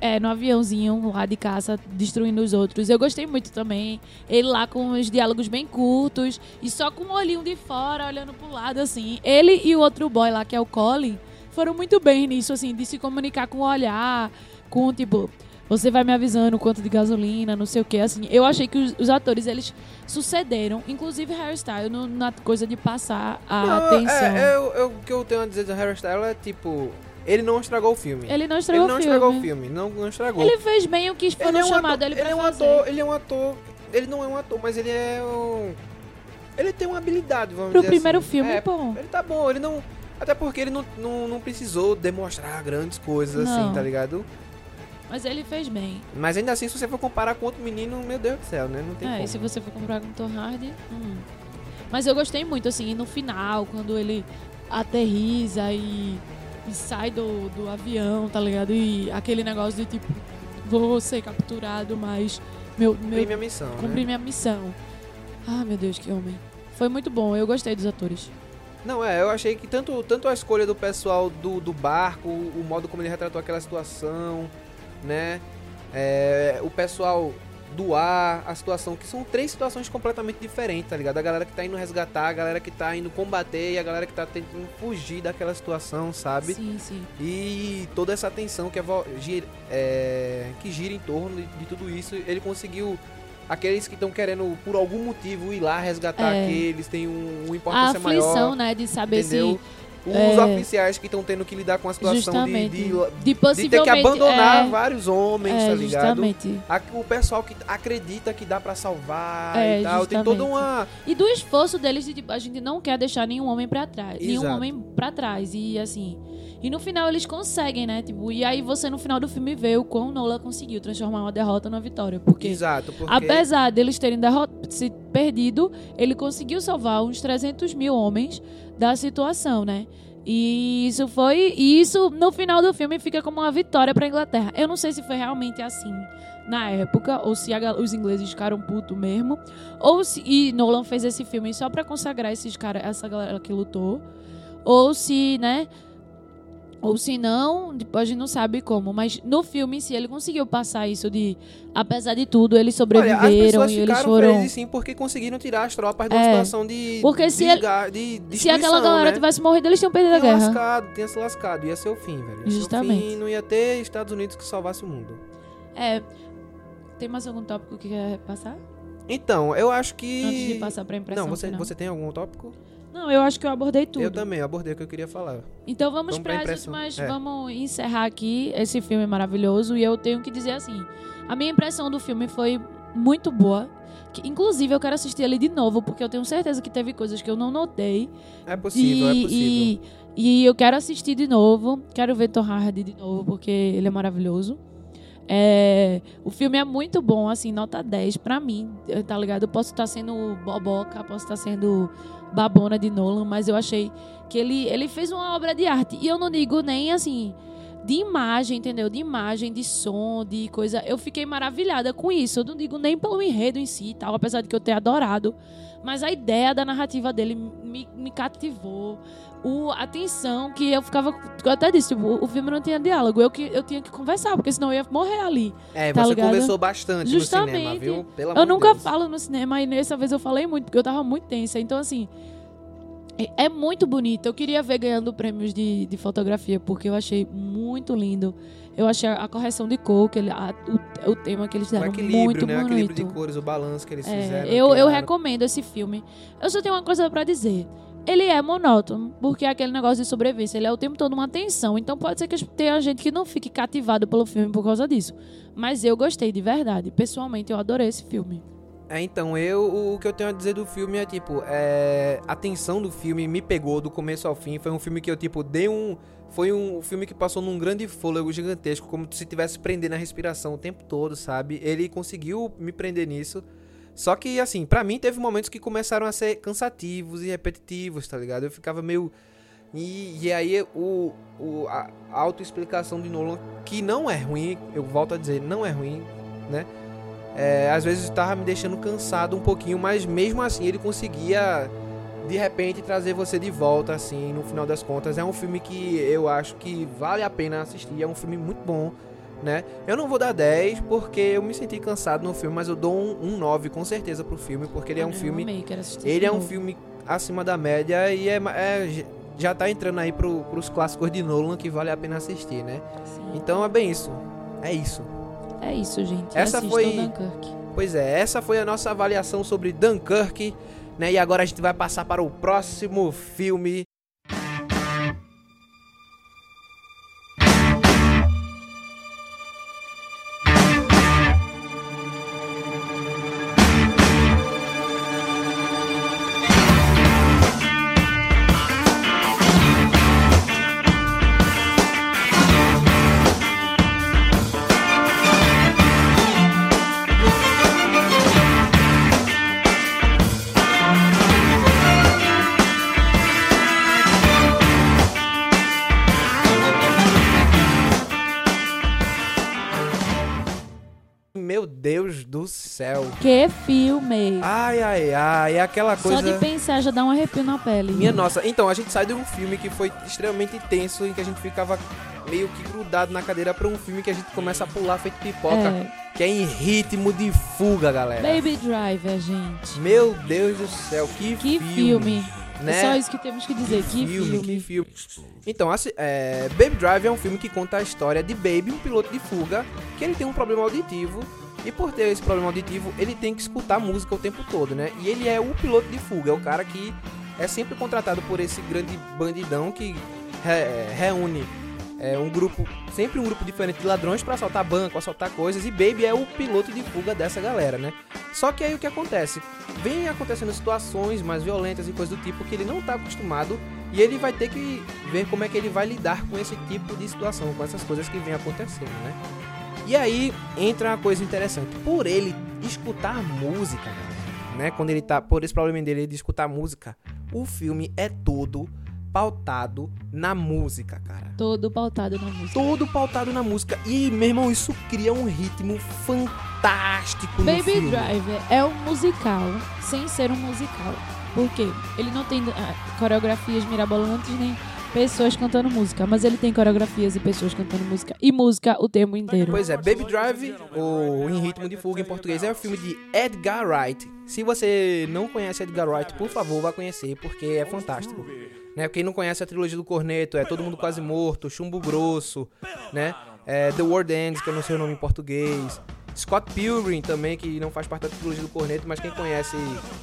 É, no aviãozinho lá de caça, destruindo os outros. Eu gostei muito também. Ele lá com os diálogos bem curtos e só com o olhinho de fora, olhando pro lado, assim. Ele e o outro boy lá, que é o Colin, foram muito bem nisso, assim, de se comunicar com o olhar, com tipo. Você vai me avisando quanto de gasolina, não sei o que, assim. Eu achei que os, os atores, eles sucederam, inclusive Harry Styles, no- na coisa de passar a Não, atenção. É, eu, eu- o que eu tenho a dizer do Harry Styles é, tipo, ele não estragou o filme. Ele não Ele estragou não o filme. estragou o filme, não, não estragou. Ele fez bem o que foram é um chamado ator, ele pra é um fazer. ator, ele é um ator, ele não é um ator, mas ele é um ele tem uma habilidade, vamos Pro dizer primeiro assim. filme, é, pô. Ele tá bom, ele não até porque ele não, não, não precisou demonstrar grandes coisas Não. assim, tá ligado? Mas ele fez bem. Mas ainda assim, se você for comparar com outro menino, meu Deus do céu, né? Não tem É, como. e se você for comprar com Tom Hardy. hum. Mas eu gostei muito, assim, no final, quando ele aterriza e, e sai do, do avião, tá ligado? E aquele negócio de tipo, vou ser capturado, mas meu, meu, Cumpri minha missão, cumpri né? minha missão. Ah, meu Deus, que homem. Foi muito bom, eu gostei dos atores. Não, é, eu achei que tanto, tanto a escolha do pessoal do, do barco, o modo como ele retratou aquela situação, né? É, o pessoal do ar, a situação, que são três situações completamente diferentes, tá ligado? A galera que tá indo resgatar, a galera que tá indo combater e a galera que tá tentando fugir daquela situação, sabe? Sim, sim. E toda essa tensão que, é, é, que gira em torno de, de tudo isso, ele conseguiu. Aqueles que estão querendo, por algum motivo, ir lá resgatar É. aqueles, tem um, uma A importância aflição, maior. né, de saber Entendeu? Os é, oficiais que estão tendo que lidar com a se situação de, justamente de, de, de ter que abandonar é, vários homens, é, tá ligado? justamente. A- o pessoal que acredita que dá pra salvar É, e tal. Tem toda justamente. uma. E do esforço deles de tipo, a gente não quer deixar nenhum homem pra trás, nenhum Exato. homem pra trás e assim. E no final eles conseguem, né? Tipo, e aí você no final do filme vê o quão Nola conseguiu transformar uma derrota numa vitória, porque Exato, porque. Apesar deles terem se perdido, ele conseguiu salvar uns 300 mil homens da situação, né? E isso foi. E isso, no final do filme, fica como uma vitória pra Inglaterra. Eu não sei se foi realmente assim na época, ou se a os ingleses ficaram putos mesmo. Ou se. E Nolan fez esse filme só pra consagrar esses cara, essa galera que lutou. Ou se, né? Ou se não, tipo, a gente não sabe como. Mas no filme em si, ele conseguiu passar isso de. Apesar de tudo, eles Olha, sobreviveram pessoas e eles foram. felizes sim porque conseguiram tirar as tropas de uma É. situação de. Porque se desga- de Se aquela galera né? tivesse morrido, eles tinham perdido a tinha guerra. lascado, tinha se lascado. Ia ser o fim, velho. Ia ser o Justamente. fim, não ia ter Estados Unidos que salvasse o mundo. É. Tem mais algum tópico que quer passar? Então, eu acho que. Antes de passar pra impressão Não, você, final. você tem algum tópico? Não, eu acho que eu abordei tudo. Eu também, abordei o que eu queria falar. Então vamos, Vamos pra para as últimas. É. Vamos encerrar aqui esse filme maravilhoso. E eu tenho que dizer assim: a minha impressão do filme foi muito boa. Que, inclusive, eu quero assistir ele de novo, porque eu tenho certeza que teve coisas que eu não notei. É possível, e, é possível. E, e eu quero assistir de novo. Quero ver Tom Hardy de novo, porque ele é maravilhoso. É, o filme é muito bom, assim, nota 10 pra mim, tá ligado? Eu posso estar sendo boboca, posso estar sendo babona de Nolan, mas eu achei que ele, ele fez uma obra de arte. E eu não digo nem assim de imagem, entendeu? De imagem, de som, de coisa. Eu fiquei maravilhada com isso. Eu não digo nem pelo enredo em si e tal, apesar de que eu ter adorado. Mas a ideia da narrativa dele me, me cativou. O, a tensão que eu ficava. Eu até disse, tipo, o filme não tinha diálogo. Eu, que, eu tinha que conversar, porque senão eu ia morrer ali. É, tá você ligado? conversou bastante no cinema, Justamente. viu? Pelo Eu nunca Deus. falo no cinema e nessa vez eu falei muito, porque eu tava muito tensa. Então, assim, é- é muito bonito. Eu queria ver ganhando prêmios de, de fotografia, porque eu achei muito lindo. Eu achei a correção de cor, que ele, a- o, o tema que eles O deram equilíbrio, muito né? O bonito. equilíbrio de cores, o balanço que eles É, fizeram. eu, eu recomendo esse filme. Eu só tenho uma coisa pra dizer. Ele é monótono, porque é aquele negócio de sobrevivência. Ele é o tempo todo uma tensão. Então pode ser que tenha gente que não fique cativado pelo filme por causa disso. Mas eu gostei de verdade. Pessoalmente, eu adorei esse filme. É, então, eu o que eu tenho a dizer do filme é tipo, é, a tensão do filme me pegou do começo ao fim. Foi um filme que eu tipo dei um foi um filme que passou num grande fôlego gigantesco, como se tivesse prendendo a respiração o tempo todo, sabe? Ele conseguiu me prender nisso. Só que assim, pra mim teve momentos que começaram a ser cansativos e repetitivos, tá ligado? Eu ficava meio e, e aí o, o a autoexplicação de Nolan que não é ruim, eu volto a dizer, não é ruim, né? É, às vezes tava me deixando cansado um pouquinho, mas mesmo assim ele conseguia de repente trazer você de volta, assim, no final das contas. É um filme que eu acho que vale a pena assistir, é um filme muito bom, né? Eu não vou dar 10 porque eu me senti cansado no filme, mas eu dou um, um 9 com certeza pro filme, porque ele é um não, filme. amei, Ele é um filme acima da média e é, é- já tá entrando aí pro, pros clássicos de Nolan que vale a pena assistir, né? Sim. Então é bem isso. É isso. É isso, gente. Essa Assistam foi- Dunkirk. Pois é, essa foi a nossa avaliação sobre Dunkirk, né? E agora a gente vai passar para o próximo filme. É aquela coisa. Só de pensar já dá um arrepio na pele. Minha nossa, então a gente sai de um filme que foi extremamente tenso, em que a gente ficava meio que grudado na cadeira pra um filme que a gente começa a pular feito pipoca, É. que é em ritmo de fuga, galera. Baby Driver, gente. Meu Deus do céu, que, Que filme. filme. né? É só isso que temos que dizer. Que filme. que filme. Então, assim, é, Baby Drive é um filme que conta a história de Baby, um piloto de fuga, que ele tem um problema auditivo. E por ter esse problema auditivo, ele tem que escutar música o tempo todo, né? E ele é o piloto de fuga, é o cara que é sempre contratado por esse grande bandidão que re- reúne é, um grupo, sempre um grupo diferente de ladrões pra assaltar banco, assaltar coisas. E Baby é o piloto de fuga dessa galera, né? Só que aí o que acontece? Vem acontecendo situações mais violentas e coisas do tipo que ele não tá acostumado e ele vai ter que ver como é que ele vai lidar com esse tipo de situação, com essas coisas que vem acontecendo, né? E aí entra uma coisa interessante. Por ele escutar música, galera, né? Quando ele tá. Por esse problema dele de escutar música, o filme é todo pautado na música, cara. Todo pautado na música. Todo pautado na música. E, meu irmão, isso cria um ritmo fantástico no Baby filme. Driver é um musical sem ser um musical. Por quê? Ele não tem ah, coreografias mirabolantes nem pessoas cantando música, mas ele tem coreografias e pessoas cantando música e música o tempo inteiro. Pois é, Baby Drive, ou Em Ritmo de Fuga em português, é um filme de Edgar Wright. Se você não conhece Edgar Wright, por favor, vá conhecer, porque é fantástico. Né? Quem não conhece a trilogia do Corneto, é Todo Mundo Quase Morto, Chumbo Grosso, né? É The World Ends, que eu não sei o nome em português. Scott Pilgrim também, que não faz parte da trilogia do Corneto, mas quem conhece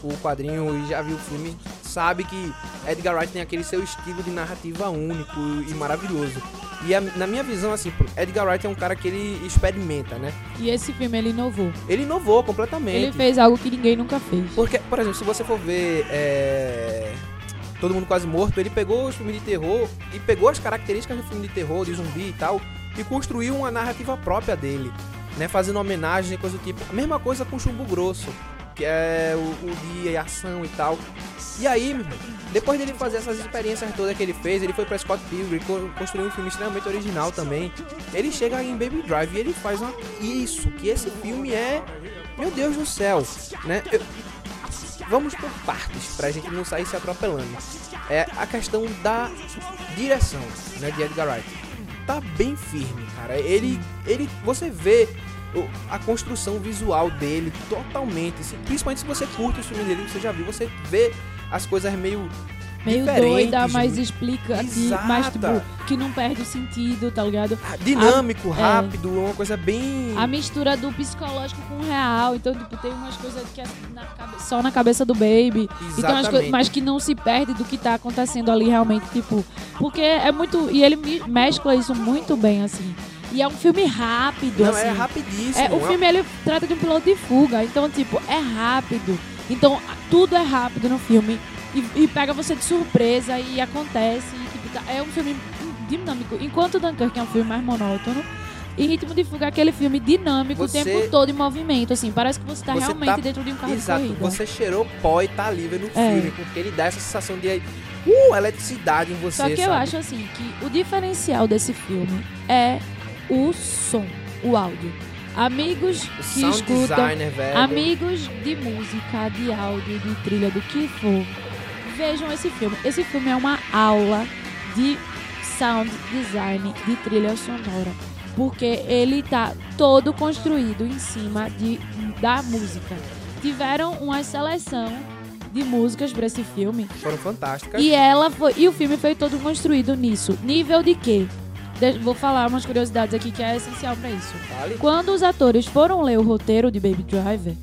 o quadrinho e já viu o filme, sabe que Edgar Wright tem aquele seu estilo de narrativa único e maravilhoso. E a- na minha visão, assim, Edgar Wright é um cara que ele experimenta, né? E esse filme ele inovou. Ele inovou completamente. Ele fez algo que ninguém nunca fez. Porque, por exemplo, se você for ver é, Todo Mundo Quase Morto, ele pegou os filmes de terror e pegou as características do filme de terror, de zumbi e tal, e construiu uma narrativa própria dele, né? Fazendo homenagem e coisa do tipo. A mesma coisa com Chumbo Grosso, que é o, o dia e ação e tal. E aí, depois dele fazer essas experiências todas que ele fez, ele foi pra Scott Pilgrim, co- construiu um filme extremamente original também. Ele chega em Baby Drive e ele faz uma... isso, que esse filme é... Meu Deus do céu, né? Eu- Vamos por partes, pra gente não sair se atropelando. É a questão da direção, né, de Edgar Wright. Tá bem firme, cara. Ele, ele, você vê a construção visual dele totalmente, assim, principalmente se você curte o filme dele, você já viu, você vê as coisas meio Meio doida, mas explica aqui, mais tipo, que não perde o sentido, tá ligado? dinâmico, A- é. rápido, uma coisa bem A mistura do psicológico com o real. Então, tipo, tem umas coisas que é na cabe- só na cabeça do baby. Então, Exatamente. coisas, mas que não se perde do que tá acontecendo ali realmente, tipo. Porque é muito. E ele me- mescla isso muito bem, assim. E é um filme rápido, Não, assim. é rapidíssimo. É, o é- filme ele trata de um piloto de fuga, então, tipo, é rápido. Então, tudo é rápido no filme. E, e pega você de surpresa e acontece. E, tipo, tá- é um filme dinâmico. Enquanto Dunkirk é um filme mais monótono. E Ritmo de Fuga é aquele filme dinâmico Você- o tempo todo em movimento, assim. Parece que você tá Você realmente tá- dentro de um carro Exato, de corrida. você cheirou pó e tá livre no É. filme, porque ele dá essa sensação de uh, eletricidade em você, Só que eu sabe? acho assim que o diferencial desse filme é o som, o áudio. Amigos O que escutam. Amigos de música, de áudio, de trilha, do que for, vejam esse filme. Esse filme é uma aula de sound design, de trilha sonora. Porque ele tá todo construído em cima de, da música. Tiveram uma seleção de músicas para esse filme Foram fantásticas. e ela foi, e o filme foi todo construído nisso. Nível de quê? De- vou falar umas curiosidades aqui que é essencial para isso. Fale. Quando os atores foram ler o roteiro de Baby Driver,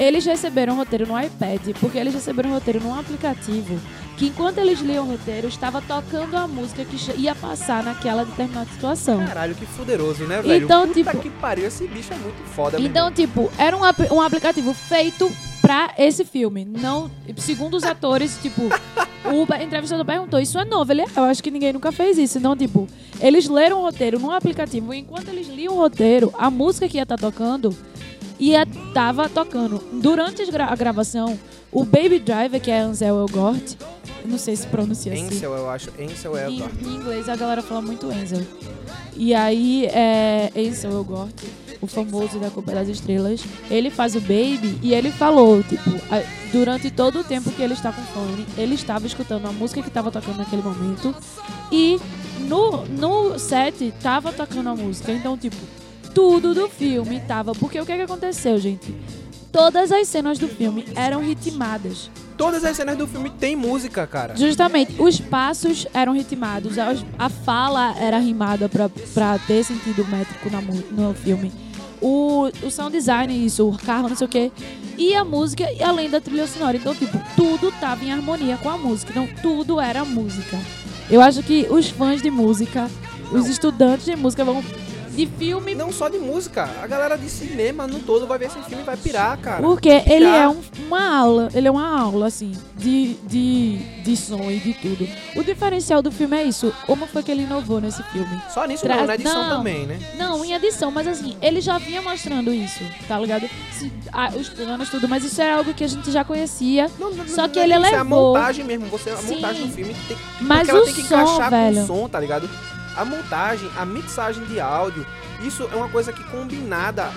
eles receberam o roteiro no iPad, porque eles receberam o roteiro num aplicativo que, enquanto eles liam o roteiro, estava tocando a música que ia passar naquela determinada situação. Caralho, que fuderoso, né, velho? Então, Puta tipo- que pariu, esse bicho é muito foda, Então, irmão. tipo, era um, ap- um aplicativo feito pra esse filme. Não, segundo os atores, tipo, o entrevistador perguntou: Isso é novo? Ele, "É, eu acho que ninguém nunca fez isso. Então, tipo, eles leram o roteiro num aplicativo. E enquanto eles liam o roteiro, a música que ia estar tocando ia tava tocando. Durante a gravação, o Baby Driver, que é Ansel Elgort, não sei se pronuncia assim. Ansel, eu acho. Ansel é Em, em inglês a galera fala muito Ansel. E aí, é, Ansel Elgort, o famoso da Culpa das Estrelas, ele faz o Baby e ele falou, tipo, durante todo o tempo que ele está com fone, ele estava escutando a música que estava tocando naquele momento e no, no set tava tocando a música. Então, tipo, tudo do filme tava. Porque o que, que aconteceu, gente? Todas as cenas do filme eram ritmadas. Todas as cenas do filme tem música, cara. Justamente, os passos eram ritmados, a, a fala era rimada pra, pra ter sentido métrico na no filme. O, o sound design, isso, o carro, não sei o quê. E a música, e além da trilha sonora. Então, tipo, tudo tava em harmonia com a música. Então, tudo era música. Eu acho que os fãs de música, os estudantes de música vão. De filme. Não só de música, a galera de cinema no todo vai ver esse filme e vai pirar, cara. Porque ele Já. é um- uma aula, ele é uma aula, assim, de, de, de som e de tudo. O diferencial do filme é isso. Como foi que ele inovou nesse filme? Só nisso Tra- não, na edição não. também, né? Não, em edição, mas assim, ele já vinha mostrando isso, tá ligado? Se- ah, os planos, tudo, mas isso era algo que a gente já conhecia. Não, não, Só não que é ele isso, É a elevou. montagem mesmo. Você, a Sim. montagem do filme tem, Mas ela o tem que som, encaixar velho. com o som, tá ligado? A montagem, a mixagem de áudio, isso é uma coisa que combinada.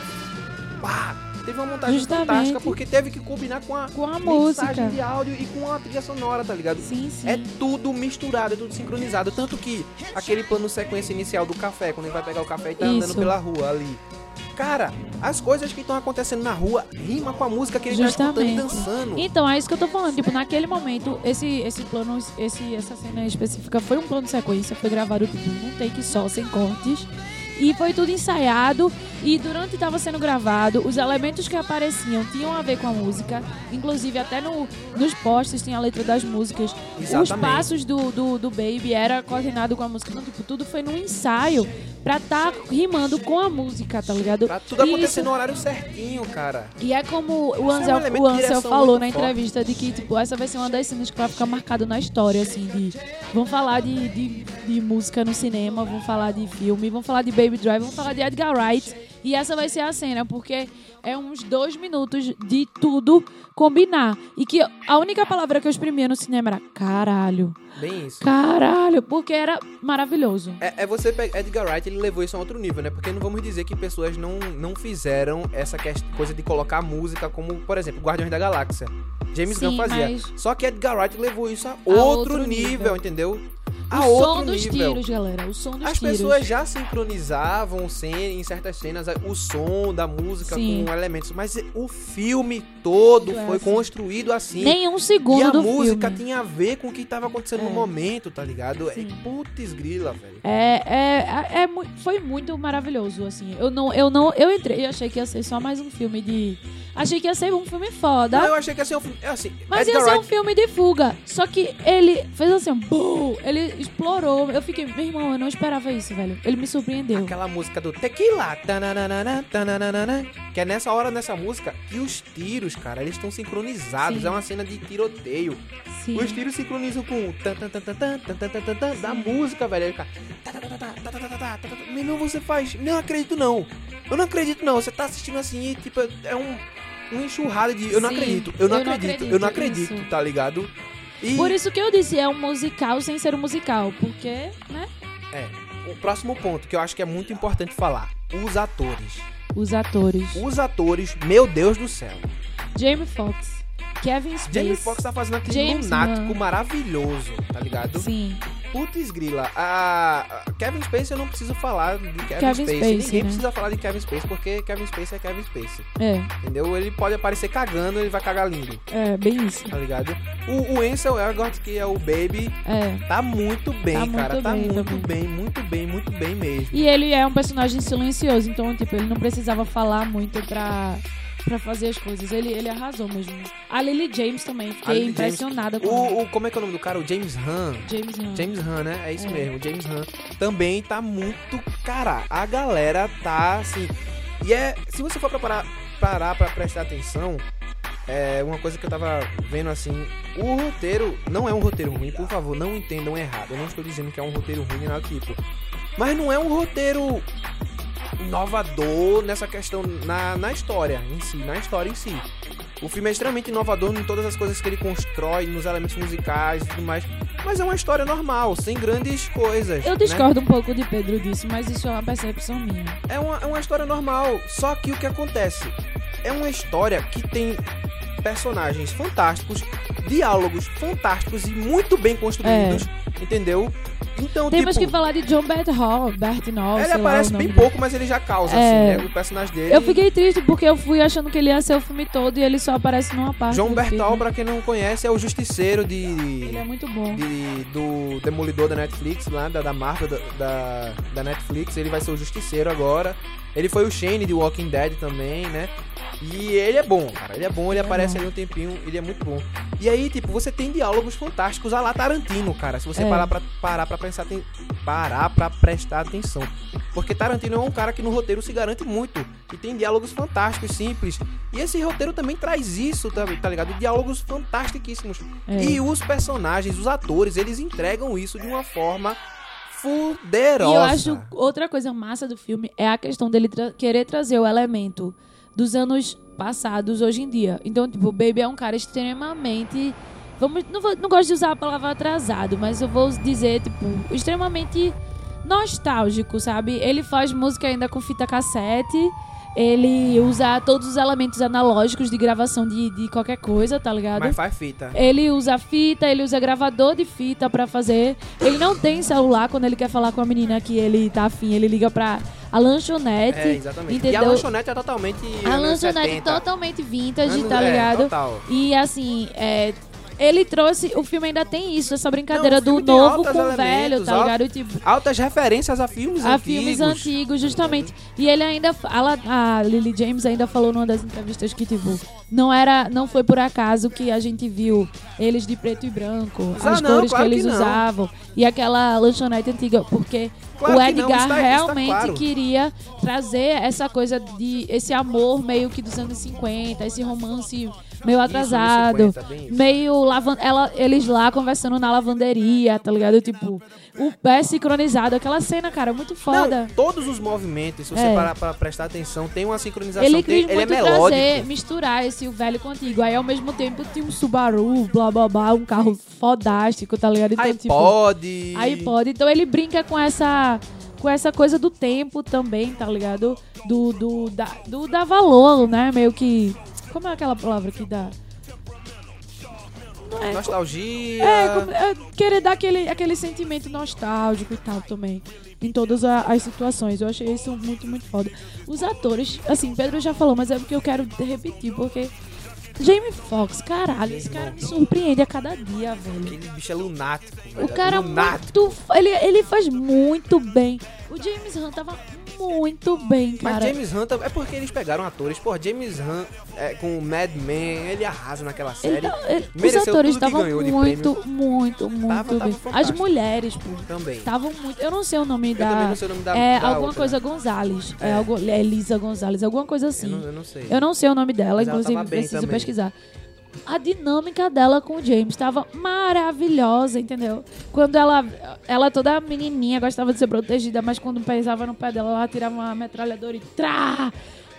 Pá, teve uma montagem Justamente. fantástica porque teve que combinar com a Com a mixagem música. de áudio e com a trilha sonora, tá ligado? Sim, sim. É tudo misturado, é tudo sincronizado. Tanto que aquele plano sequência inicial do café, quando ele vai pegar o café e tá andando Isso. pela rua ali. Cara, as coisas que estão acontecendo na rua rima com a música que ele tá Justamente. escutando e dançando. Então, é isso que eu tô falando. Tipo, naquele momento, esse, esse plano, esse, essa cena específica foi um plano de sequência, foi gravado tudo num take só, sem cortes. E foi tudo ensaiado. E durante estava sendo gravado, os elementos que apareciam tinham a ver com a música. Inclusive, até no, nos posts tinha a letra das músicas. Os Exatamente. passos do, do, do Baby era coordenado com a música. Então, tipo, tudo foi num ensaio pra tá rimando com a música, tá ligado? Pra tudo acontecer isso- no horário certinho, cara. e é como o é um Ansel, elemento o de Ansel falou na forte. entrevista de que, tipo, essa vai ser uma das cenas que vai ficar marcado na história, assim, de... Vão falar de, de, de música no cinema, vão falar de filme, vão falar de Baby Drive, vão falar de Edgar Wright. E essa vai ser a cena, porque é uns dois minutos de tudo combinar. E que a única palavra que eu exprimia no cinema era caralho. Bem isso. Caralho, porque era maravilhoso. É, é você pegar. Edgar Wright, ele levou isso a outro nível, né? Porque não vamos dizer que pessoas não, não fizeram essa coisa de colocar música, como, por exemplo, Guardiões da Galáxia. James Gunn fazia. mas- Só que Edgar Wright levou isso a outro, outro nível, nível. entendeu? O A som outro dos nível. tiros, galera. O som dos As tiros. pessoas já sincronizavam em certas cenas o som da música Sim. com elementos, mas o filme todo É foi assim. construído assim. Nem um segundo e a do música filme. tinha a ver com o que tava acontecendo. No momento, tá ligado? É Sim. putz grila, velho. É, é, é, é foi muito maravilhoso, assim. Eu não, eu não, eu entrei e achei que ia ser só mais um filme de, achei que ia ser um filme foda, Não, eu achei que ia ser um filme. é Assim, mas Edgar ia ser um Wright- filme de fuga. Só que ele fez assim, bum, ele explorou. Eu fiquei, meu irmão, eu não esperava isso, velho. Ele me surpreendeu. Aquela música do Tequila, tananana, tananana, que é nessa hora, nessa música, que os tiros, cara, eles estão sincronizados. Sim. É uma cena de tiroteio. Sim. Os tiros sincronizam com o tan, da música, velho. Ele fica. Meu você faz. Não acredito, não. Eu não acredito, não. Você tá assistindo assim e, tipo, é um. um enxurrada de. Eu não acredito, eu não acredito, eu não acredito, tá ligado? E... Por isso que eu disse, é um musical sem ser um musical, porque, né? É. O próximo ponto que eu acho que é muito importante falar: os atores. Os atores. Os atores, meu Deus do céu. Jamie Foxx. Kevin Spacey. Jamie Foxx tá fazendo aquele James lunático maravilhoso, tá ligado? Sim. Putz grila, a Kevin Spacey eu não preciso falar de Kevin, Kevin Spacey. Spacey, Ninguém né? precisa falar de Kevin Spacey porque Kevin Spacey é Kevin Spacey, É, entendeu? Ele pode aparecer cagando, ele vai cagar lindo, é, bem isso. tá ligado? O, o Ansel Elgort, que é o Baby, É. tá muito bem, Tá muito cara, tá bem muito também. bem, muito bem, muito bem mesmo. E ele é um personagem silencioso, então, tipo, ele não precisava falar muito pra, pra fazer as coisas. Ele, ele arrasou mesmo. A Lily James também, fiquei Lily impressionada com O, o- como é que é o nome do cara? O James Han. James Gunn. James Han, né? É isso É. mesmo, James Han. Também tá muito. Cara, a galera tá assim. E é. Se você for pra parar, parar pra prestar atenção, é uma coisa que eu tava vendo assim. O roteiro não é um roteiro ruim, por favor, não entendam errado. Eu não estou dizendo que é um roteiro ruim, nem nada do tipo. Mas não é um roteiro inovador nessa questão na, na história em si, na história em si. O filme é extremamente inovador em todas as coisas que ele constrói, nos elementos musicais e tudo mais. Mas é uma história normal, sem grandes coisas. Eu né? discordo um pouco de Pedro disso, mas isso é uma percepção minha. É uma, é uma história normal. Só que o que acontece? É uma história que tem personagens fantásticos, diálogos fantásticos e muito bem construídos, entendeu? Então, Temos tipo, que falar de John Bert Hall, Bert Hall, ele aparece bem dele. pouco, mas ele já causa, É. assim, né? O personagem dele. Eu fiquei triste porque eu fui achando que ele ia ser o filme todo e ele só aparece numa parte do Bertal, filme. pra quem não conhece, é o justiceiro de. Ele é muito bom. de- do Demolidor da Netflix, lá da, da Marvel da, da, da Netflix. Ele vai ser o Justiceiro agora. Ele foi o Shane de Walking Dead também, né? E ele é bom, cara. Ele é bom, ele aparece ali um tempinho, ele é muito bom. E aí, tipo, você tem diálogos fantásticos a lá Tarantino, cara. Se você É. parar pra, parar pra pensar, tem, parar pra prestar atenção. Porque Tarantino é um cara que no roteiro se garante muito. E tem diálogos fantásticos, simples. E esse roteiro também traz isso, tá, tá ligado? Diálogos fantastiquíssimos. É. E os personagens, os atores, eles entregam isso de uma forma fuderosa. E eu acho outra coisa massa do filme é a questão dele tra- querer trazer o elemento dos anos passados hoje em dia. Então, tipo, o Baby é um cara extremamente. Vamos, não, vou- não gosto de usar a palavra atrasado, mas eu vou dizer, tipo, extremamente nostálgico, sabe? Ele faz música ainda com fita cassete. Ele usa todos os elementos analógicos de gravação de, de qualquer coisa, tá ligado? Mas faz fita. Ele usa fita, ele usa gravador de fita pra fazer. Ele não tem celular quando ele quer falar com a menina que ele tá afim. Ele liga pra a lanchonete. É, exatamente. E Entendeu? a lanchonete é totalmente. a lanchonete 70. totalmente vintage, Anos- tá é, ligado? total. E assim, é, ele trouxe. O filme ainda tem isso, essa brincadeira Não, do novo com o velho, tá ligado? Tipo, Altas referências a filmes a antigos. filmes antigos, justamente. E ele ainda. ela- a Lily James ainda falou numa das entrevistas que, tipo, não era. Não foi por acaso que a gente viu eles de preto e branco, Ah, as não, cores claro que eles que usavam. E aquela lanchonete antiga, porque Claro o não, Edgar isso tá- isso tá realmente claro. queria trazer essa coisa de. esse amor meio que dos anos 50, esse romance meio atrasado. anos 50, bem isso. meio lavan ela, eles lá conversando na lavanderia, tá ligado? Tipo, o pé sincronizado, aquela cena, cara, muito foda. Não, todos os movimentos, se você É. parar pra prestar atenção, tem uma sincronização. Ele tem, quis ele é muito trazer, misturar esse o velho com o antigo. Aí ao mesmo tempo tinha um Subaru, blá blá blá, um carro fodástico, tá ligado? Então, tipo, iPod. iPod. Então ele brinca com essa com essa coisa do tempo também, tá ligado? Do, do, da, do dar valor, né? Meio que. Como é aquela palavra que dá? Não é, Nostalgia. é, é querer dar aquele, aquele sentimento nostálgico e tal também. Em todas a- as situações. Eu achei isso muito, muito foda. Os atores, assim, Pedro já falou, mas é porque eu quero repetir, porque. Jamie Foxx, caralho, esse cara me surpreende a cada dia, velho. Aquele bicho é lunático. O velho, cara lunático. muito. Ele, ele faz muito bem. O James Hunt tava muito bem, Mas cara. James Hunt é porque eles pegaram atores. Pô, James Hunt é, com o Mad Men, ele arrasa naquela série. Ele tá- ele- os Mereceu atores estavam muito, muito, muito Tava- tava bem. As fantástico. mulheres, pô, Também. estavam muito. Eu não sei o nome Eu da. também não sei o nome da é da alguma outra. coisa Gonzalez. É, É. algo, é Lisa Gonzalez, alguma coisa assim. Eu não, eu não sei. Eu não sei o nome dela, Mas inclusive tava preciso também. pesquisar. A dinâmica dela com o James estava maravilhosa, entendeu? Quando ela, ela toda menininha, gostava de ser protegida, mas quando pesava no pé dela, ela tirava uma metralhadora e trá!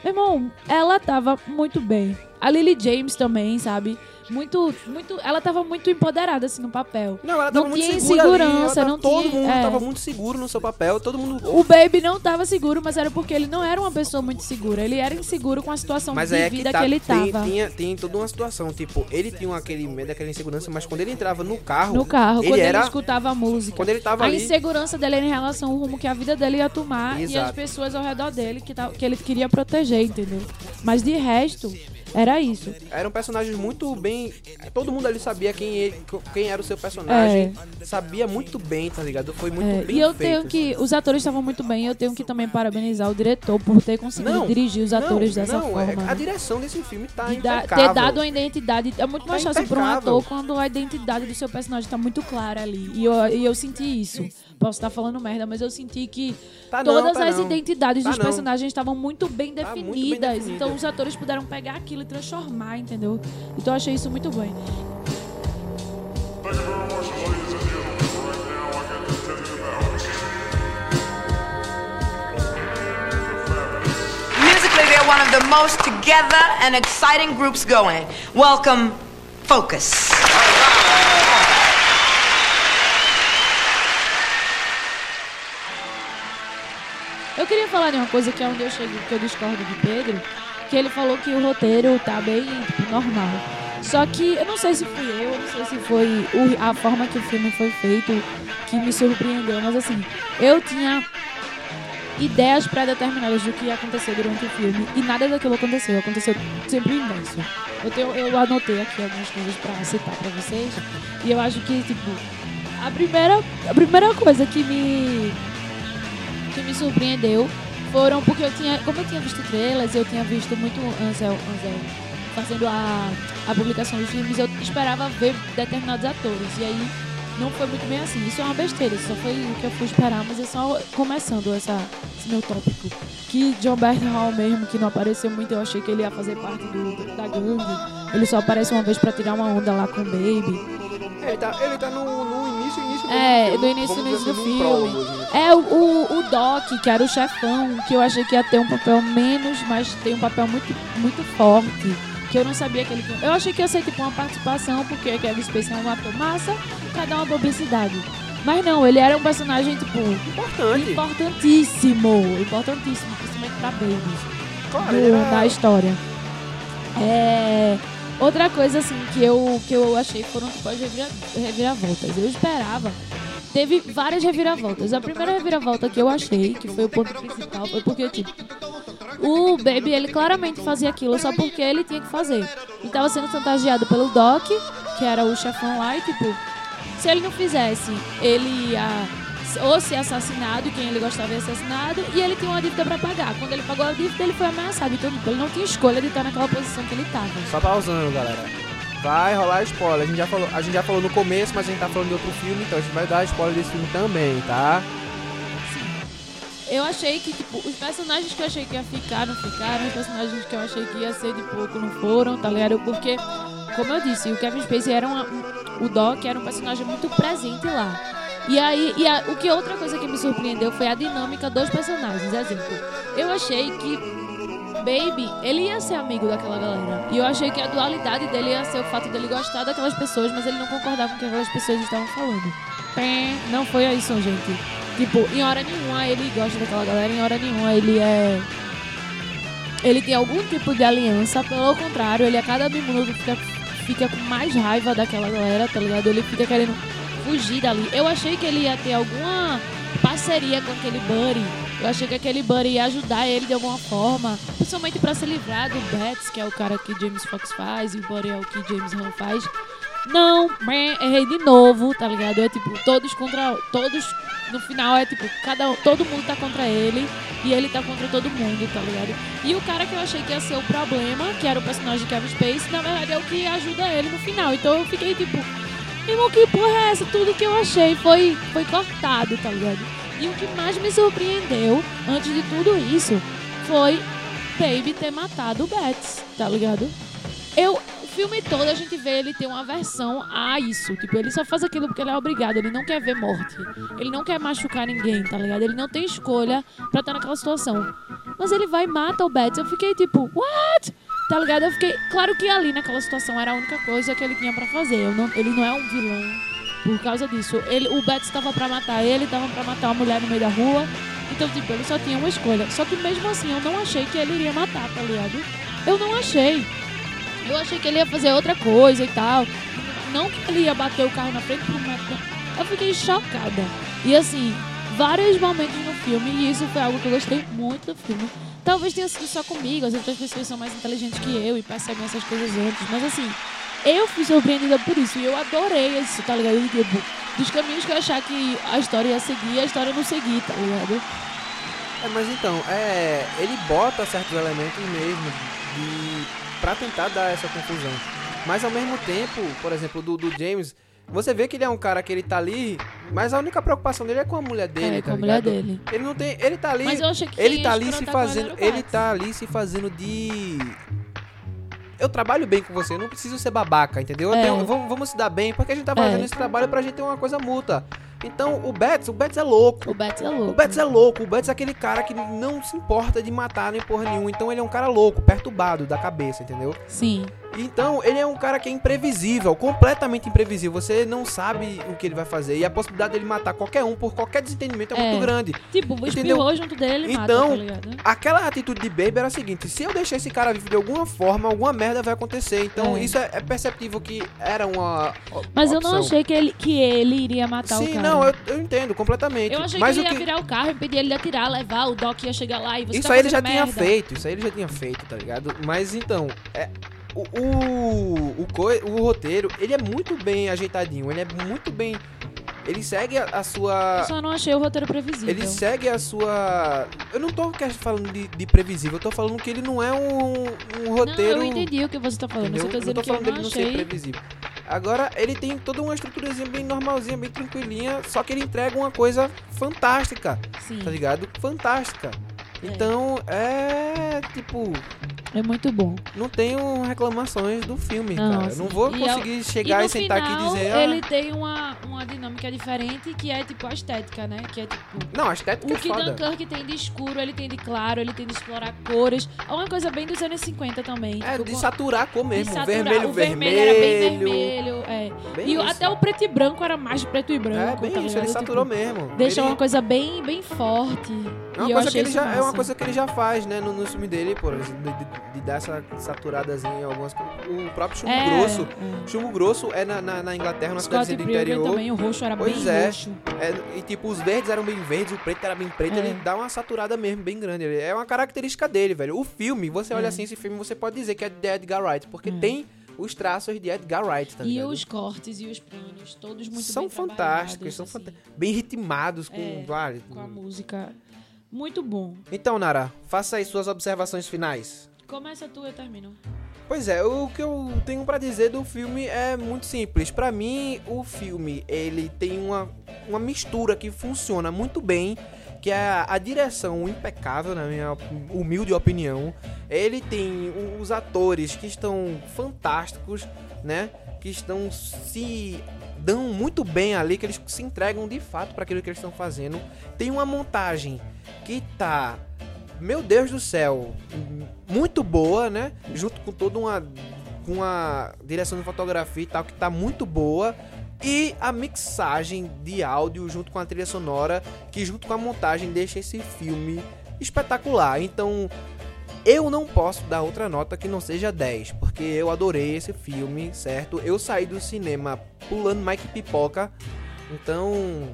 Meu irmão, ela tava muito bem. A Lily James também, sabe? Muito, muito, ela tava muito empoderada assim no papel. Não, ela Não tava muito tinha ali, insegurança, tava- não todo tinha- mundo é. tava muito seguro no seu papel, todo mundo... O Baby não tava seguro, mas era porque ele não era uma pessoa muito segura. Ele era inseguro com a situação Mas de é vida que, tá, que ele tem, tava. Tinha, tem toda uma situação, tipo, ele tinha aquele medo, aquela insegurança, mas quando ele entrava no carro... No carro, ele quando era... ele escutava a música. Quando ele tava a ali... insegurança dele era em relação ao rumo que a vida dele ia tomar e as Exato. pessoas ao redor dele que, tá- que ele queria proteger, entendeu? Mas de resto, era isso. Eram personagens muito bem. Todo mundo ali sabia quem, ele, quem era o seu personagem. Sabia muito bem, tá ligado? Foi muito É, bem e eu feito, tenho que. Os atores estavam muito bem, eu tenho que também parabenizar o diretor por ter conseguido Não, dirigir os atores não, dessa não, forma. é- né? a direção desse filme tá De impecável. ter dado a identidade. É muito mais Tá fácil para um ator quando a identidade do seu personagem tá muito clara ali. E eu, e eu senti isso. Posso estar falando merda, mas eu senti que Tá não, todas tá as não. identidades Tá dos não. personagens estavam muito bem Tá muito bem definidas. definida. então os atores puderam pegar aquilo e transformar, entendeu? Então eu achei isso muito bem. Musically, they're one of the most together and exciting groups going. Welcome, Focus. Eu queria falar de uma coisa que é onde eu chego, que eu discordo de Pedro, que ele falou que o roteiro tá bem tipo, normal. Só que eu não sei se fui eu, não sei se foi o- a forma que o filme foi feito que me surpreendeu, mas assim, eu tinha ideias pré-determinadas do que ia acontecer durante o filme e nada daquilo aconteceu, aconteceu sempre inverso. Eu, tenho, eu anotei aqui algumas coisas pra citar pra vocês e eu acho que, tipo, a primeira, a primeira coisa que me que me surpreendeu foram porque eu tinha, como eu tinha visto trailers, eu tinha visto muito Ansel, Ansel fazendo a, a publicação dos filmes, eu esperava ver determinados atores. E aí não foi muito bem assim. Isso é uma besteira, isso só foi o que eu fui esperar, mas é só começando essa, esse meu tópico. Que John Bernthal mesmo, que não apareceu muito, eu achei que ele ia fazer parte do, da gangue. Ele só aparece uma vez pra tirar uma onda lá com o Baby. Ele tá, ele tá no, no início, início É, mesmo, do início, início dizer do assim, num filme. prólogo, assim. É, o, o, o Doc, que era o chefão, que eu achei que ia ter um papel menos, mas tem um papel muito, muito forte. Que eu não sabia que ele tinha. Eu achei que ia ser tipo uma participação, porque Kevin Spacey é um ator massa, pra dar uma publicidade. Mas não, ele era um personagem, tipo, Importante. importantíssimo. Importantíssimo, principalmente pra babies Claro, do- ele era- da história. É, outra coisa assim que eu, que eu achei foram tipo as revira- reviravoltas. Eu esperava. Teve várias reviravoltas. A primeira reviravolta que eu achei, que foi o ponto principal, foi porque, tipo, o Baby, ele claramente fazia aquilo só porque ele tinha que fazer. Ele tava sendo chantageado pelo Doc, que era o chefão lá, e tipo, se ele não fizesse, ele ia ou ser assassinado, quem ele gostava ia ser assassinado, e ele tinha uma dívida pra pagar. Quando ele pagou a dívida, ele foi ameaçado. Então, ele não tinha escolha de estar naquela posição que ele tava. Só pausando, galera. Vai rolar spoiler. A gente, já falou, a gente já falou no começo, mas a gente tá falando de outro filme, então a gente vai dar spoiler desse filme também, tá? Eu achei que, tipo, os personagens que eu achei que ia ficar, não ficaram. Os personagens que eu achei que ia ser de pouco, não foram, tá ligado? Porque, como eu disse, o Kevin Spacey era uma, um- o Doc era um personagem muito presente lá. E aí, e a- o que outra coisa que me surpreendeu foi a dinâmica dos personagens. Exemplo, eu achei que Baby, ele ia ser amigo daquela galera. E eu achei que a dualidade dele ia ser o fato dele gostar daquelas pessoas, mas ele não concordava com o que aquelas pessoas estavam falando. Não foi isso, gente. Tipo, em hora nenhuma ele gosta daquela galera, em hora nenhuma ele é. Ele tem algum tipo de aliança, pelo contrário, ele a cada minuto fica, fica com mais raiva daquela galera, tá ligado? Ele fica querendo fugir dali. Eu achei que ele ia ter alguma parceria com aquele Buddy. Eu achei que aquele Buddy ia ajudar ele de alguma forma, principalmente pra se livrar do Bats, que é o cara que James Fox faz, e o Buddy é o que James Hunt faz. Não, errei de novo, tá ligado? É tipo, todos contra. Todos. No final é tipo, cada todo mundo tá contra ele e ele tá contra todo mundo, tá ligado? E o cara que eu achei que ia ser o problema, que era o personagem de Kevin Space, na verdade é o que ajuda ele no final. Então eu fiquei tipo, irmão, que porra é essa? Tudo que eu achei foi, foi cortado, tá ligado? E o que mais me surpreendeu, antes de tudo isso, foi Baby ter matado o Bats, tá ligado? Eu, o filme todo a gente vê ele ter uma aversão a isso. Tipo, ele só faz aquilo porque ele é obrigado. Ele não quer ver morte. Ele não quer machucar ninguém, tá ligado? Ele não tem escolha pra estar naquela situação. Mas ele vai e mata o Bats. Eu fiquei tipo, what? Tá ligado? Eu fiquei. Claro que ali naquela situação era a única coisa que ele tinha pra fazer. Não- ele não é um vilão por causa disso. Ele, o Bats tava pra matar ele, tava pra matar uma mulher no meio da rua. Então, tipo, ele só tinha uma escolha. Só que mesmo assim, eu não achei que ele iria matar, tá ligado? Eu não achei. Eu achei que ele ia fazer outra coisa e tal. Não que ele ia bater o carro na frente pro matar. Eu fiquei chocada. E assim, vários momentos no filme, e isso foi algo que eu gostei muito do filme. Talvez tenha sido só comigo, as outras pessoas são mais inteligentes que eu e percebem essas coisas antes. Mas assim, eu fui surpreendida por isso. E eu adorei isso, tá ligado? Tipo, dos caminhos que eu achar que a história ia seguir, a história não seguir, tá ligado? É, mas então, é, ele bota certos elementos mesmo de para tentar dar essa confusão. Mas ao mesmo tempo, por exemplo, do, do James, você vê que ele é um cara que ele tá ali, mas a única preocupação dele é com a mulher dele, é, tá com a mulher ligado? dele. Ele não tem, ele tá ali, Mas eu achei que ele tá ali se ela fazendo, ele tá ali se fazendo de eu trabalho bem com você, eu não preciso ser babaca, entendeu? Eu É. tenho- vamos, vamos se dar bem, porque a gente tá fazendo É. esse trabalho pra gente ter uma coisa mútua. Então, o Betts, o Betts é louco. O Bats é louco. O Betts é louco, o Betts é aquele cara que não se importa de matar nem porra nenhuma, então ele é um cara louco, perturbado da cabeça, entendeu? Sim. Então, ele é um cara que é imprevisível, completamente imprevisível. Você não sabe o que ele vai fazer. E a possibilidade dele matar qualquer um por qualquer desentendimento é, É. muito grande. Tipo, Entendeu? espirrou junto dele e mata, Então, tá ligado? Aquela atitude de Baby era a seguinte: se eu deixar esse cara vivo de alguma forma, alguma merda vai acontecer. Então, É. isso é, perceptível que era uma. o- Mas eu não opção. achei que ele, que ele iria matar o Sim, cara. não, eu, eu entendo completamente. Eu achei Mas que ele ia virar o carro, impedir ele de atirar, levar, o Doc ia chegar lá e você Isso tá aí ele já fazendo tinha merda. feito, isso aí ele já tinha feito, tá ligado? Mas então, é, o, o, o, coi- o roteiro, ele é muito bem ajeitadinho, ele é muito bem. Ele segue a, a Eu sua. só não achei o roteiro previsível. Ele segue a sua. Eu não tô falando de, de previsível, eu tô falando que ele não é um, um roteiro. Não, eu entendi o que você tá falando. entendeu? Tá Eu não dizendo tô que eu falando não dele não ser achei. previsível. Agora, ele tem toda uma estruturazinha bem normalzinha, bem tranquilinha, só que ele entrega uma coisa fantástica, Sim, tá ligado? Fantástica. É. Então, é tipo, é muito bom. não tenho reclamações do filme, Não, cara. assim, não vou e conseguir chegar no e, sentar aqui e final, dizer. ah, ele tem uma, uma dinâmica diferente que é tipo a estética, né? Que é tipo. Não, a estética O é que foda. Dunkirk tem de escuro, ele tem de claro, ele tem de explorar cores. É uma coisa bem dos anos 50 também. É, tipo, de saturar a cor mesmo. saturar. vermelho, o vermelho. vermelho era bem vermelho. É. Bem E isso. até o preto e branco era mais preto e branco. É, bem tá isso, ele Tipo, saturou mesmo. Deixa ele... uma coisa bem, bem forte. É uma, e eu coisa que ele já, é uma coisa que ele já faz, né, no, no filme dele, pô, de, de- de dar essa saturadazinha em algumas coisas. O próprio chumbo É, grosso. é. Chumbo grosso é na, na, na Inglaterra, na Scott cidadezinha do interior. também, o roxo era Pois bem é. roxo. É, e tipo, os verdes eram bem verdes, o preto era bem preto, É. ele dá uma saturada mesmo, bem grande. É uma característica dele, velho. O filme, você olha É. assim, esse filme, você pode dizer que é de Edgar Wright, porque É. tem os traços de Edgar Wright, tá E ligado? os cortes e os planos, todos muito são bem fantásticos, são assim, fantásticos. Bem ritmados com, É. Com a música. Muito bom. Então, Nara, faça aí suas observações finais. Começa tu, eu termino. Pois é, o que eu tenho pra dizer do filme é muito simples. Pra mim, o filme ele tem uma, uma mistura que funciona muito bem, que é a, a direção impecável, na minha humilde opinião. Ele tem os atores que estão fantásticos, né? Que estão se dão muito bem ali, que eles se entregam de fato para aquilo que eles estão fazendo. Tem uma montagem que tá meu Deus do céu, muito boa, né? Junto com toda uma com uma direção de fotografia e tal que tá muito boa e a mixagem de áudio junto com a trilha sonora que junto com a montagem deixa esse filme espetacular. Então, eu não posso dar outra nota que não seja 10, porque eu adorei esse filme, certo? Eu saí do cinema pulando Mike Pipoca. Então,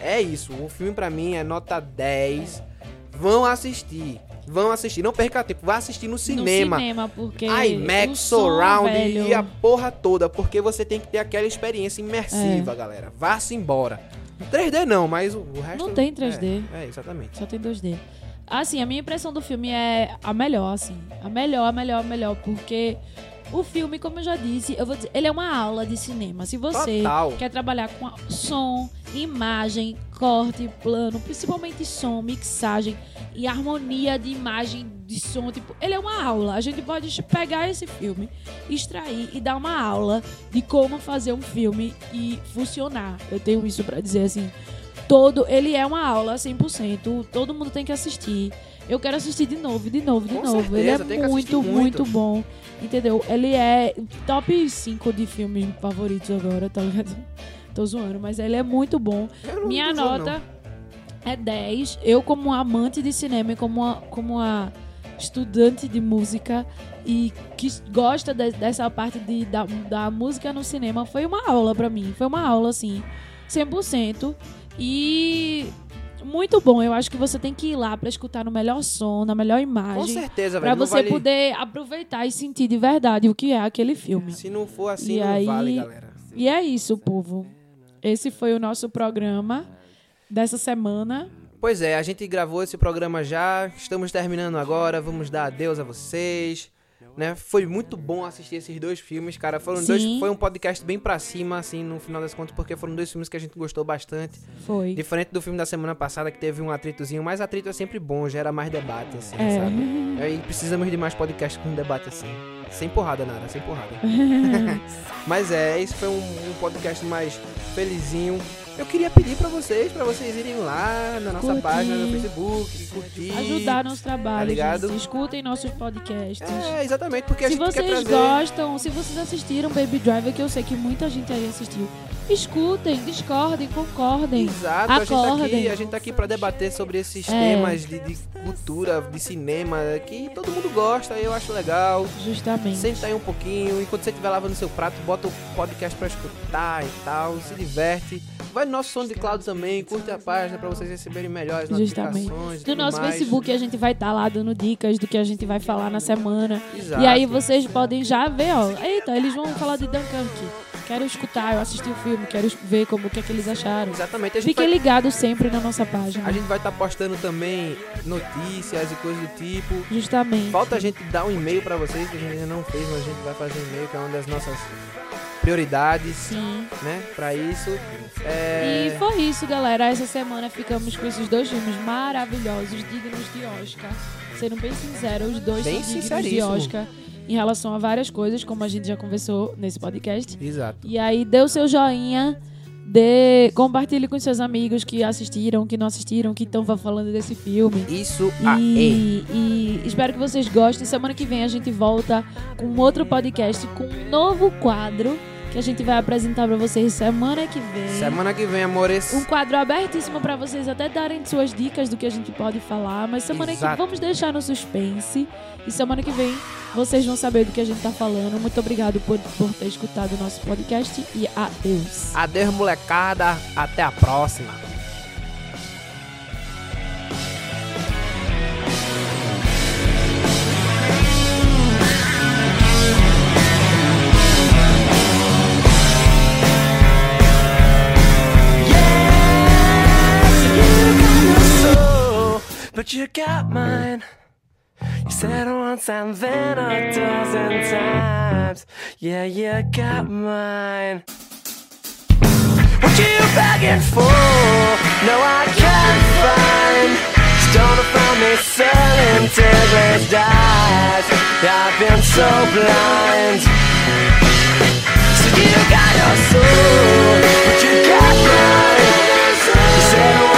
é isso. O filme pra mim é nota 10. Vão assistir. Vão assistir. Não perca tempo. Vá assistir no cinema. No cinema, porque. IMAX, Surround velho, e a porra toda. Porque você tem que ter aquela experiência imersiva, galera. Vá-se embora. 3D não, mas o, o resto... Não tem 3D. É, é, exatamente. Só tem 2D. Assim, a minha impressão do filme é a melhor, assim. A melhor, a melhor, a melhor. Porque o filme, como eu já disse, eu vou dizer, ele é uma aula de cinema. Se você Total. quer trabalhar com som, imagem, corte, plano, principalmente som, mixagem e harmonia de imagem, de som, tipo, ele é uma aula. A gente pode pegar esse filme, extrair e dar uma aula de como fazer um filme e funcionar. Eu tenho isso pra dizer assim todo, ele é uma aula 100%, todo mundo tem que assistir. Eu quero assistir de novo, de novo, de Com novo. ele é certeza, que assistir muito, muito. muito bom. Entendeu? Ele é top 5 de filmes favoritos agora, tá ligado? Tô zoando, mas ele é muito bom. Minha nota é 10. Eu, como amante de cinema e como uma, como uma estudante de música e que gosta de- dessa parte de, da, da música no cinema, foi uma aula pra mim. Foi uma aula, assim, 100%. E muito bom. Eu acho que você tem que ir lá pra escutar no melhor som, na melhor Com imagem. certeza, Pra velho. não você vale- poder aproveitar e sentir de verdade o que é aquele filme. Se não for assim, E não aí- vale, galera. E é isso, povo. Esse foi o nosso programa dessa semana. Pois é, a gente gravou esse programa já, estamos terminando agora, vamos dar adeus a vocês. Né? Foi muito bom assistir esses dois filmes, cara. Foram dois, foi um podcast bem pra cima, assim, no final das contas, porque foram dois filmes que a gente gostou bastante. Foi. Diferente do filme da semana passada, que teve um atritozinho, mas atrito é sempre bom, gera mais debate, assim, É. sabe? Aí precisamos de mais podcast com debate assim. Sem porrada, Nara, sem porrada. Mas é, esse foi um, um podcast mais felizinho. Eu queria pedir pra vocês, pra vocês irem lá na nossa Curtir. página no Facebook, curtir. Ajudar nosso trabalho, gente. Escutem nossos podcasts. É, exatamente, porque a se gente quer vocês trazer... gostam, se vocês assistiram Baby Driver, que eu sei que muita gente aí assistiu, escutem, discordem, concordem. Exato, a gente, tá aqui, Acordem. a gente tá aqui pra debater sobre esses É. temas de, de cultura, de cinema, que todo mundo gosta, eu acho legal. Justamente. Senta aí um pouquinho, enquanto você estiver lavando seu prato, bota o podcast pra escutar e tal, se diverte. Vai no nosso SoundCloud também, curte a página pra vocês receberem melhores Justamente. notificações. No nosso mais. Facebook a gente vai estar lá dando dicas do que a gente vai falar na semana. Exato. E aí vocês podem já ver, ó. Eita, eles vão falar de Dunkirk. Quero escutar, eu assisti o filme, quero ver como o que, é que eles acharam. Exatamente, Fiquem vai... ligados sempre na nossa página. A gente vai estar postando também notícias e coisas do tipo. Justamente. Falta a gente dar um e-mail pra vocês, que a gente ainda não fez, mas a gente vai fazer um e-mail, que é uma das nossas prioridades, Sim. né? Pra isso. É... E foi isso, galera. Essa semana ficamos com esses dois filmes maravilhosos, dignos de Oscar. Sendo bem sincero, os dois Bem são dignos de. Oscar em relação a várias coisas, como a gente já conversou nesse podcast. Exato. E aí, dê o seu joinha, dê, compartilhe com seus amigos que assistiram, que não assistiram, que estão falando desse filme. Isso aí. E, e espero que vocês gostem. Semana que vem a gente volta com outro podcast, com um novo quadro que a gente vai apresentar pra vocês semana que vem. Semana que vem, amores. Um quadro abertíssimo pra vocês até darem suas dicas do que a gente pode falar, mas semana que Exato. vamos deixar no suspense. E semana que vem vocês vão saber do que a gente tá falando. Muito obrigado por, por ter escutado o nosso podcast e adeus. Adeus, molecada. Até a próxima. But you got mine. You said once and then a dozen times. Yeah, you got mine. What you begging for? No, I can't find. Stolen from me, selling till glazed eyes. I've been so blind. So you got your soul, but you got mine. You said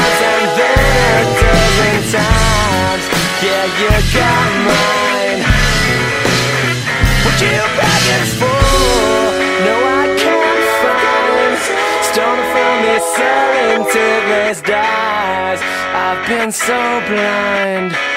a dozen times. Yeah, you got mine. You? No, I can't find. Stolen from selling till glazed eyes. I've been so blind.